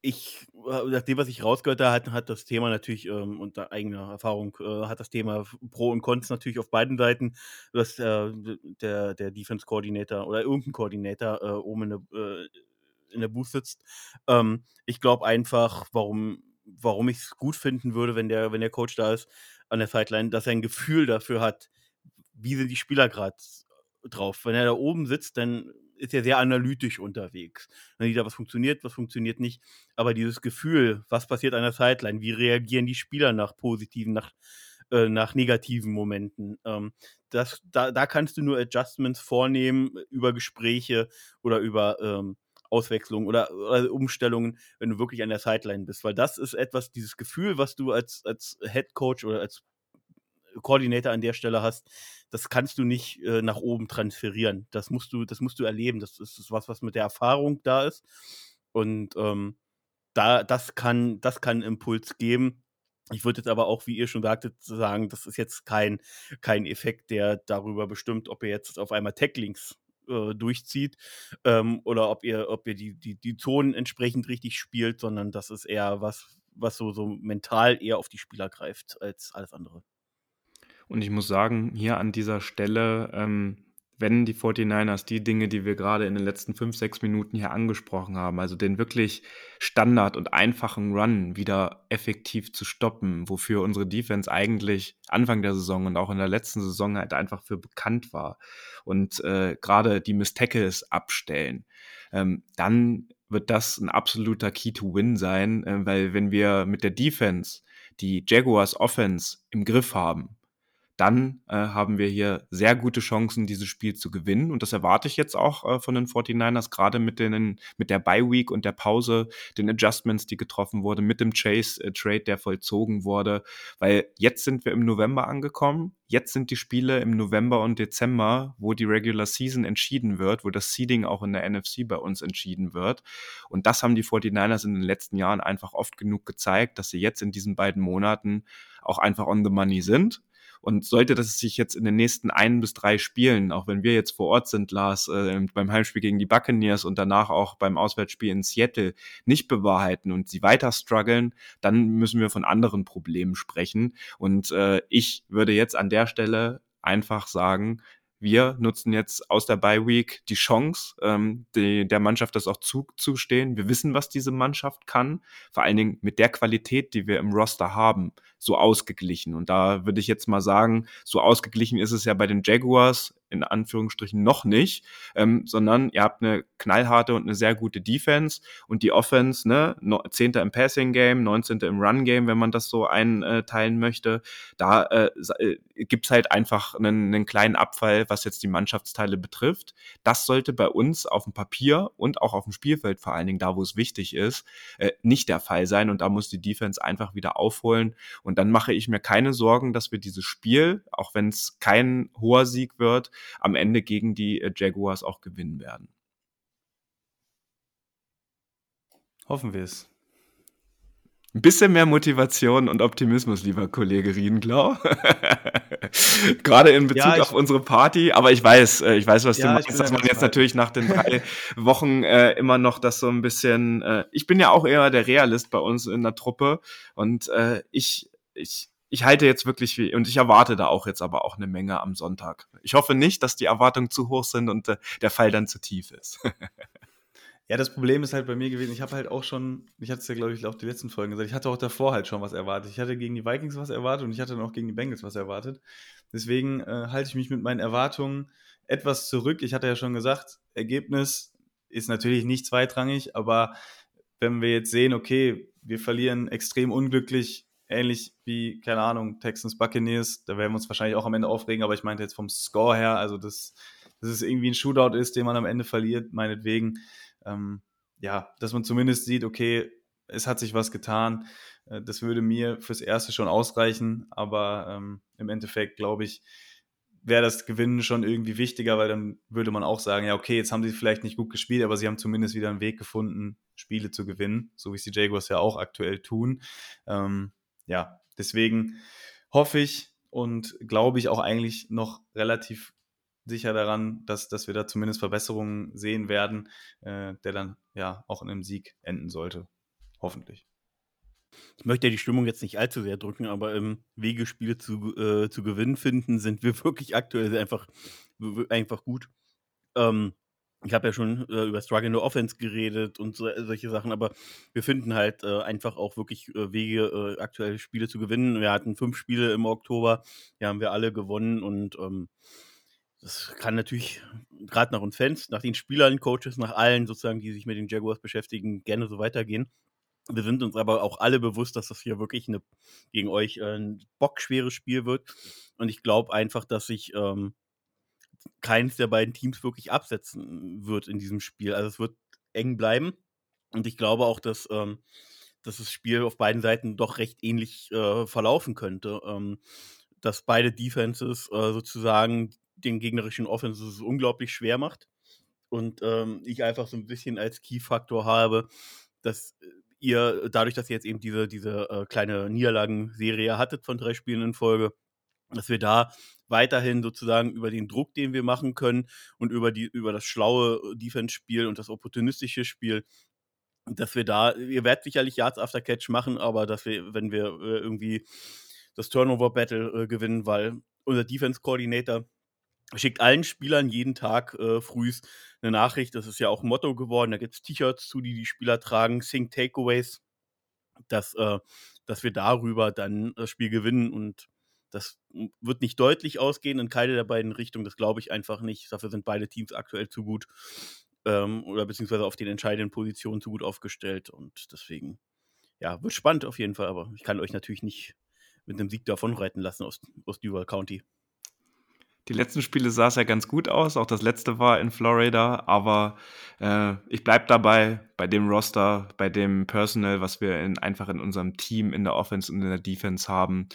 ich, äh, nachdem, was ich rausgehört habe, hat, hat das Thema natürlich ähm, unter eigener Erfahrung, äh, hat das Thema Pro und Cons natürlich auf beiden Seiten, dass äh, der, der Defense-Coordinator oder irgendein Koordinator äh, oben in der, äh, in der Booth sitzt. Ähm, ich glaube einfach, warum, warum ich es gut finden würde, wenn der, wenn der Coach da ist an der Sideline, dass er ein Gefühl dafür hat, wie sind die Spieler gerade drauf. Wenn er da oben sitzt, dann ist er sehr analytisch unterwegs. Dann sieht er, was funktioniert, was funktioniert nicht. Aber dieses Gefühl, was passiert an der Sideline, wie reagieren die Spieler nach positiven, nach, äh, nach negativen Momenten, ähm, das, da, da kannst du nur Adjustments vornehmen über Gespräche oder über ähm, Auswechslungen oder, oder, Umstellungen, wenn du wirklich an der Sideline bist. Weil das ist etwas, dieses Gefühl, was du als, als Head Coach oder als Koordinator an der Stelle hast, das kannst du nicht äh, nach oben transferieren. Das musst du, das musst du erleben. Das ist, das was, was mit der Erfahrung da ist. Und ähm, da, das kann, das kann Impuls geben. Ich würde jetzt aber auch, wie ihr schon sagtet, sagen, das ist jetzt kein, kein Effekt, der darüber bestimmt, ob ihr jetzt auf einmal Tacklings äh, durchzieht ähm, oder ob ihr, ob ihr die, die, die Zonen entsprechend richtig spielt, sondern das ist eher was, was so, so mental eher auf die Spieler greift als alles andere. Und ich muss sagen, hier an dieser Stelle ähm, wenn die 49ers die Dinge, die wir gerade in den letzten fünf, sechs Minuten hier angesprochen haben, also den wirklich Standard und einfachen Run wieder effektiv zu stoppen, wofür unsere Defense eigentlich Anfang der Saison und auch in der letzten Saison halt einfach für bekannt war und äh, gerade die Miss Tackles abstellen, ähm, dann wird das ein absoluter Key to Win sein, äh, weil wenn wir mit der Defense die Jaguars Offense im Griff haben, dann äh, haben wir hier sehr gute Chancen, dieses Spiel zu gewinnen. Und das erwarte ich jetzt auch äh, von den 49ers, gerade mit, den, mit der Bye-Week und der Pause, den Adjustments, die getroffen wurden, mit dem Chase-Trade, der vollzogen wurde. Weil jetzt sind wir im November angekommen. Jetzt sind die Spiele im November und Dezember, wo die Regular Season entschieden wird, wo das Seeding auch in der NFC bei uns entschieden wird. Und das haben die 49ers in den letzten Jahren einfach oft genug gezeigt, dass sie jetzt in diesen beiden Monaten auch einfach on the money sind und sollte das sich jetzt in den nächsten ein bis drei Spielen, auch wenn wir jetzt vor Ort sind, Lars, äh, beim Heimspiel gegen die Buccaneers und danach auch beim Auswärtsspiel in Seattle nicht bewahrheiten und sie weiter strugglen, dann müssen wir von anderen Problemen sprechen. Und äh, ich würde jetzt an der Stelle einfach sagen, wir nutzen jetzt aus der Bye Week die Chance, ähm, die, der Mannschaft das auch zuzustehen. Wir wissen, was diese Mannschaft kann, vor allen Dingen mit der Qualität, die wir im Roster haben, so ausgeglichen. Und da würde ich jetzt mal sagen, so ausgeglichen ist es ja bei den Jaguars in Anführungsstrichen noch nicht, ähm, sondern ihr habt eine knallharte und eine sehr gute Defense und die Offense, ne, 10. im Passing Game, 19. im Run Game, wenn man das so einteilen möchte, da äh, äh gibt's halt einfach einen, einen kleinen Abfall, was jetzt die Mannschaftsteile betrifft. Das sollte bei uns auf dem Papier und auch auf dem Spielfeld, vor allen Dingen da, wo es wichtig ist, äh, nicht der Fall sein und da muss die Defense einfach wieder aufholen und dann mache ich mir keine Sorgen, dass wir dieses Spiel, auch wenn es kein hoher Sieg wird, am Ende gegen die äh, Jaguars auch gewinnen werden. Hoffen wir es. Ein bisschen mehr Motivation und Optimismus, lieber Kollege Riedenglau. Gerade in Bezug ja, auf unsere Party. Aber ich weiß, äh, ich weiß, was ja, du meinst, dass man jetzt natürlich nach den drei Wochen äh, immer noch das so ein bisschen. Äh, ich bin ja auch eher der Realist bei uns in der Truppe und äh, ich, ich, ich halte jetzt wirklich viel und ich erwarte da auch jetzt aber auch eine Menge am Sonntag. Ich hoffe nicht, dass die Erwartungen zu hoch sind und äh, der Fall dann zu tief ist. ja, das Problem ist halt bei mir gewesen, ich habe halt auch schon, ich hatte es ja glaube ich auch die letzten Folgen gesagt, ich hatte auch davor halt schon was erwartet. Ich hatte gegen die Vikings was erwartet und ich hatte dann auch gegen die Bengals was erwartet. Deswegen äh, halte ich mich mit meinen Erwartungen etwas zurück. Ich hatte ja schon gesagt, Ergebnis ist natürlich nicht zweitrangig, aber wenn wir jetzt sehen, okay, wir verlieren extrem unglücklich ähnlich wie, keine Ahnung, Texans Buccaneers, da werden wir uns wahrscheinlich auch am Ende aufregen, aber ich meinte jetzt vom Score her, also dass, dass es irgendwie ein Shootout ist, den man am Ende verliert, meinetwegen. Ähm, ja, dass man zumindest sieht, okay, es hat sich was getan. Äh, das würde mir fürs Erste schon ausreichen, aber ähm, im Endeffekt glaube ich, wäre das Gewinnen schon irgendwie wichtiger, weil dann würde man auch sagen, ja, okay, jetzt haben sie vielleicht nicht gut gespielt, aber sie haben zumindest wieder einen Weg gefunden, Spiele zu gewinnen, so wie es die Jaguars ja auch aktuell tun. Ähm, ja, deswegen hoffe ich und glaube ich auch eigentlich noch relativ sicher daran, dass, dass wir da zumindest Verbesserungen sehen werden, äh, der dann ja auch in einem Sieg enden sollte. Hoffentlich. Ich möchte ja die Stimmung jetzt nicht allzu sehr drücken, aber im Wege Spiele zu, äh, zu gewinnen finden, sind wir wirklich aktuell einfach, einfach gut. Ähm, ich habe ja schon äh, über Struggle in the Offense geredet und so, äh, solche Sachen, aber wir finden halt äh, einfach auch wirklich äh, Wege, äh, aktuelle Spiele zu gewinnen. Wir hatten fünf Spiele im Oktober, die haben wir alle gewonnen und ähm, das kann natürlich gerade nach uns Fans, nach den Spielern, Coaches, nach allen sozusagen, die sich mit den Jaguars beschäftigen, gerne so weitergehen. Wir sind uns aber auch alle bewusst, dass das hier wirklich eine, gegen euch äh, ein bockschweres Spiel wird. Und ich glaube einfach, dass sich ähm, keines der beiden Teams wirklich absetzen wird in diesem Spiel. Also es wird eng bleiben. Und ich glaube auch, dass, ähm, dass das Spiel auf beiden Seiten doch recht ähnlich äh, verlaufen könnte. Ähm, dass beide Defenses äh, sozusagen den gegnerischen Offenses unglaublich schwer macht. Und ähm, ich einfach so ein bisschen als Key-Faktor habe, dass ihr, dadurch, dass ihr jetzt eben diese, diese äh, kleine Niederlagenserie hattet von drei Spielen in Folge, dass wir da weiterhin sozusagen über den Druck, den wir machen können und über, die, über das schlaue Defense-Spiel und das opportunistische Spiel, dass wir da, ihr werdet sicherlich Yards after Catch machen, aber dass wir, wenn wir äh, irgendwie das Turnover-Battle äh, gewinnen, weil unser Defense-Coordinator schickt allen Spielern jeden Tag äh, frühs eine Nachricht. Das ist ja auch Motto geworden. Da gibt es T-Shirts zu, die die Spieler tragen, Sing Takeaways, dass, äh, dass wir darüber dann das Spiel gewinnen. Und das wird nicht deutlich ausgehen in keine der beiden Richtungen. Das glaube ich einfach nicht. Dafür sind beide Teams aktuell zu gut ähm, oder beziehungsweise auf den entscheidenden Positionen zu gut aufgestellt. Und deswegen, ja, wird spannend auf jeden Fall. Aber ich kann euch natürlich nicht mit einem Sieg davon reiten lassen aus, aus Duval County. Die letzten Spiele sah es ja ganz gut aus, auch das letzte war in Florida, aber äh, ich bleibe dabei, bei dem Roster, bei dem Personal, was wir in, einfach in unserem Team, in der Offense und in der Defense haben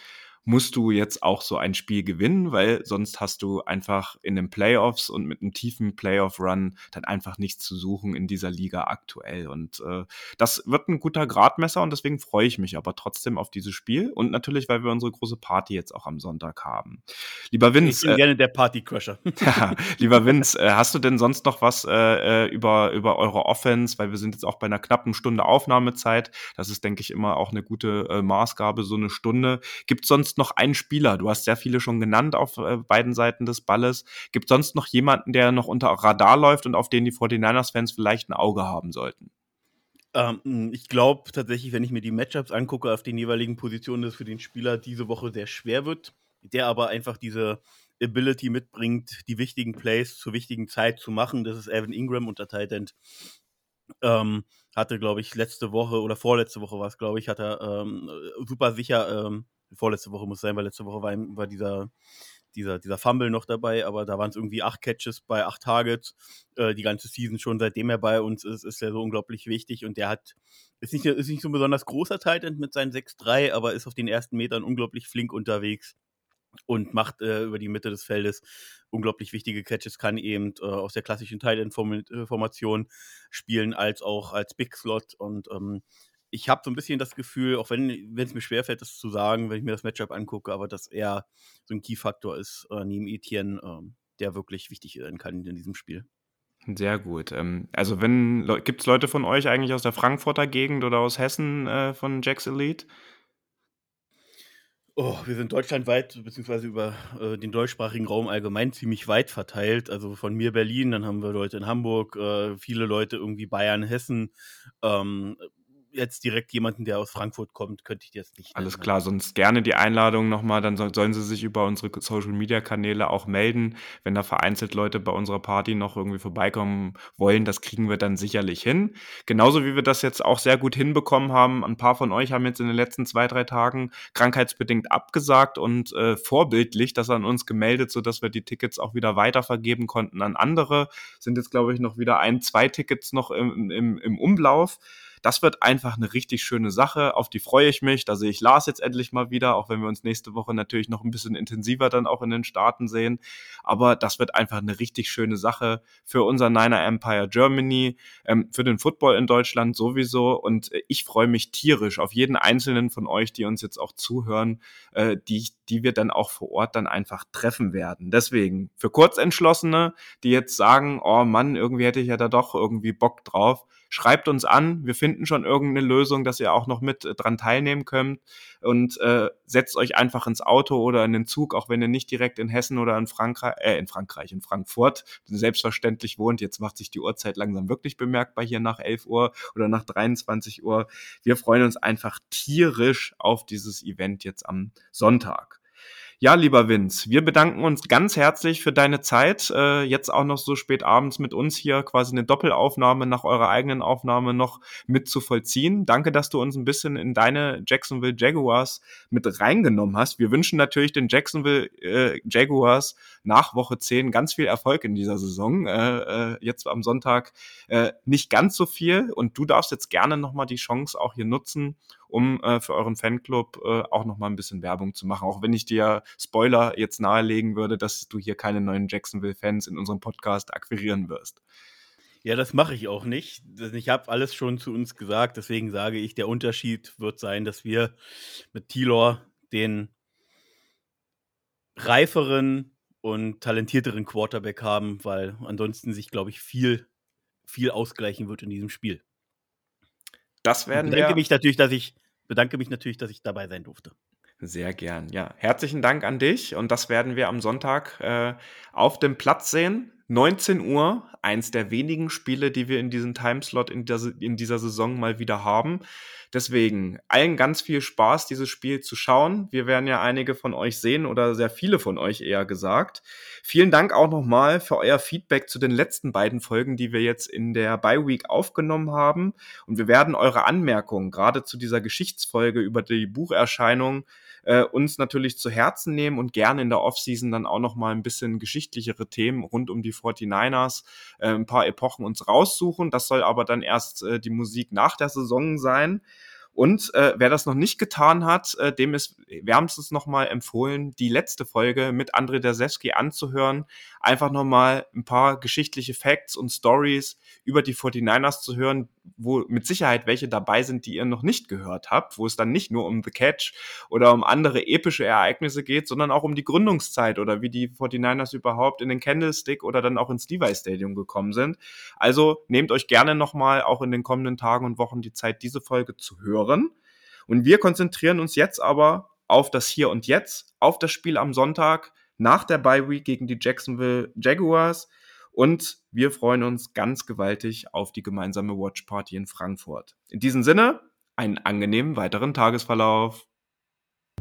musst du jetzt auch so ein Spiel gewinnen, weil sonst hast du einfach in den Playoffs und mit einem tiefen Playoff-Run dann einfach nichts zu suchen in dieser Liga aktuell. Und äh, das wird ein guter Gradmesser und deswegen freue ich mich aber trotzdem auf dieses Spiel und natürlich, weil wir unsere große Party jetzt auch am Sonntag haben. Lieber Vince. Ich bin äh, gerne der Party-Crusher. ja, lieber Vince, äh, hast du denn sonst noch was äh, äh, über, über eure Offense? Weil wir sind jetzt auch bei einer knappen Stunde Aufnahmezeit. Das ist, denke ich, immer auch eine gute äh, Maßgabe, so eine Stunde. Gibt sonst sonst noch einen Spieler? Du hast sehr viele schon genannt auf äh, beiden Seiten des Balles. Gibt sonst noch jemanden, der noch unter Radar läuft und auf den die 49ers-Fans vielleicht ein Auge haben sollten? Ähm, ich glaube tatsächlich, wenn ich mir die Matchups angucke auf den jeweiligen Positionen, dass es für den Spieler diese Woche sehr schwer wird, der aber einfach diese Ability mitbringt, die wichtigen Plays zur wichtigen Zeit zu machen. Das ist Evan Ingram unter Titan. Ähm, hatte, glaube ich, letzte Woche oder vorletzte Woche war es, glaube ich, hat er ähm, super sicher ähm, vorletzte Woche muss sein, weil letzte Woche war, war dieser, dieser, dieser Fumble noch dabei, aber da waren es irgendwie acht Catches bei acht Targets. Äh, die ganze Season schon, seitdem er bei uns ist, ist er so unglaublich wichtig und der hat, ist nicht, ist nicht so ein besonders großer Titan mit seinen 6-3, aber ist auf den ersten Metern unglaublich flink unterwegs und macht äh, über die Mitte des Feldes unglaublich wichtige Catches, kann eben äh, aus der klassischen Tight-End-Formation äh, spielen, als auch als Big Slot und ähm, ich habe so ein bisschen das Gefühl, auch wenn es mir schwerfällt, das zu sagen, wenn ich mir das Matchup angucke, aber dass er so ein Key-Faktor ist äh, neben Etienne, äh, der wirklich wichtig sein kann in diesem Spiel. Sehr gut. Ähm, also wenn gibt es Leute von euch eigentlich aus der Frankfurter Gegend oder aus Hessen äh, von Jacks Elite? Oh, wir sind deutschlandweit, beziehungsweise über äh, den deutschsprachigen Raum allgemein ziemlich weit verteilt. Also von mir Berlin, dann haben wir Leute in Hamburg, äh, viele Leute irgendwie Bayern, Hessen. Ähm, jetzt direkt jemanden, der aus Frankfurt kommt, könnte ich jetzt nicht. Alles nennen. klar, sonst gerne die Einladung nochmal, dann sollen sie sich über unsere Social Media Kanäle auch melden, wenn da vereinzelt Leute bei unserer Party noch irgendwie vorbeikommen wollen. Das kriegen wir dann sicherlich hin. Genauso wie wir das jetzt auch sehr gut hinbekommen haben. Ein paar von euch haben jetzt in den letzten zwei, drei Tagen krankheitsbedingt abgesagt und äh, vorbildlich das an uns gemeldet, sodass wir die Tickets auch wieder weitervergeben konnten an andere. Sind jetzt, glaube ich, noch wieder ein, zwei Tickets noch im, im, im Umlauf. Das wird einfach eine richtig schöne Sache. Auf die freue ich mich. Da sehe ich Lars jetzt endlich mal wieder, auch wenn wir uns nächste Woche natürlich noch ein bisschen intensiver dann auch in den Staaten sehen. Aber das wird einfach eine richtig schöne Sache für unser Niner Empire Germany, ähm, für den Football in Deutschland sowieso. Und äh, ich freue mich tierisch auf jeden einzelnen von euch, die uns jetzt auch zuhören, äh, die, die wir dann auch vor Ort dann einfach treffen werden. Deswegen für Kurzentschlossene, die jetzt sagen, oh Mann, irgendwie hätte ich ja da doch irgendwie Bock drauf schreibt uns an. Wir finden schon irgendeine Lösung, dass ihr auch noch mit äh, dran teilnehmen könnt und äh, setzt euch einfach ins Auto oder in den Zug, auch wenn ihr nicht direkt in Hessen oder in Frankreich, äh, in Frankreich, in Frankfurt selbstverständlich wohnt. Jetzt macht sich die Uhrzeit langsam wirklich bemerkbar hier nach 11 Uhr oder nach 23 Uhr. Wir freuen uns einfach tierisch auf dieses Event jetzt am Sonntag. Ja, lieber Vince, wir bedanken uns ganz herzlich für deine Zeit. Äh, jetzt auch noch so spät abends mit uns hier quasi eine Doppelaufnahme nach eurer eigenen Aufnahme noch mit zu vollziehen. Danke, dass du uns ein bisschen in deine Jacksonville Jaguars mit reingenommen hast. Wir wünschen natürlich den Jacksonville äh, Jaguars nach Woche 10 ganz viel Erfolg in dieser Saison. Äh, äh, jetzt am Sonntag äh, nicht ganz so viel und du darfst jetzt gerne nochmal die Chance auch hier nutzen, um äh, für euren Fanclub äh, auch noch mal ein bisschen Werbung zu machen. Auch wenn ich dir Spoiler jetzt nahelegen würde, dass du hier keine neuen Jacksonville-Fans in unserem Podcast akquirieren wirst. Ja, das mache ich auch nicht. Ich habe alles schon zu uns gesagt, deswegen sage ich, der Unterschied wird sein, dass wir mit Tilor den reiferen und talentierteren Quarterback haben, weil ansonsten sich, glaube ich, viel, viel ausgleichen wird in diesem Spiel. Das werden ich wir. mich natürlich, dass ich bedanke mich natürlich, dass ich dabei sein durfte. Sehr gern. Ja, herzlichen Dank an dich und das werden wir am Sonntag äh, auf dem Platz sehen. 19 Uhr, eins der wenigen Spiele, die wir in diesem Timeslot in, der, in dieser Saison mal wieder haben. Deswegen allen ganz viel Spaß, dieses Spiel zu schauen. Wir werden ja einige von euch sehen oder sehr viele von euch eher gesagt. Vielen Dank auch nochmal für euer Feedback zu den letzten beiden Folgen, die wir jetzt in der Bye Week aufgenommen haben. Und wir werden eure Anmerkungen gerade zu dieser Geschichtsfolge über die Bucherscheinung äh, uns natürlich zu Herzen nehmen und gerne in der Offseason dann auch noch mal ein bisschen geschichtlichere Themen rund um die 49ers, äh, ein paar Epochen uns raussuchen. Das soll aber dann erst äh, die Musik nach der Saison sein. Und äh, wer das noch nicht getan hat, äh, dem ist wärmstens nochmal empfohlen, die letzte Folge mit André Dersewski anzuhören. Einfach nochmal ein paar geschichtliche Facts und Stories über die 49ers zu hören, wo mit Sicherheit welche dabei sind, die ihr noch nicht gehört habt, wo es dann nicht nur um The Catch oder um andere epische Ereignisse geht, sondern auch um die Gründungszeit oder wie die 49ers überhaupt in den Candlestick oder dann auch ins Levi Stadium gekommen sind. Also nehmt euch gerne nochmal auch in den kommenden Tagen und Wochen die Zeit, diese Folge zu hören. Und wir konzentrieren uns jetzt aber auf das Hier und Jetzt, auf das Spiel am Sonntag nach der Bye Week gegen die Jacksonville Jaguars. Und wir freuen uns ganz gewaltig auf die gemeinsame Watch Party in Frankfurt. In diesem Sinne, einen angenehmen weiteren Tagesverlauf.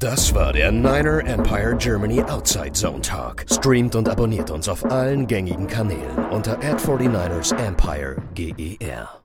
Das war der Niner Empire Germany Outside Zone Talk. Streamt und abonniert uns auf allen gängigen Kanälen unter ad 49 ersempire GER.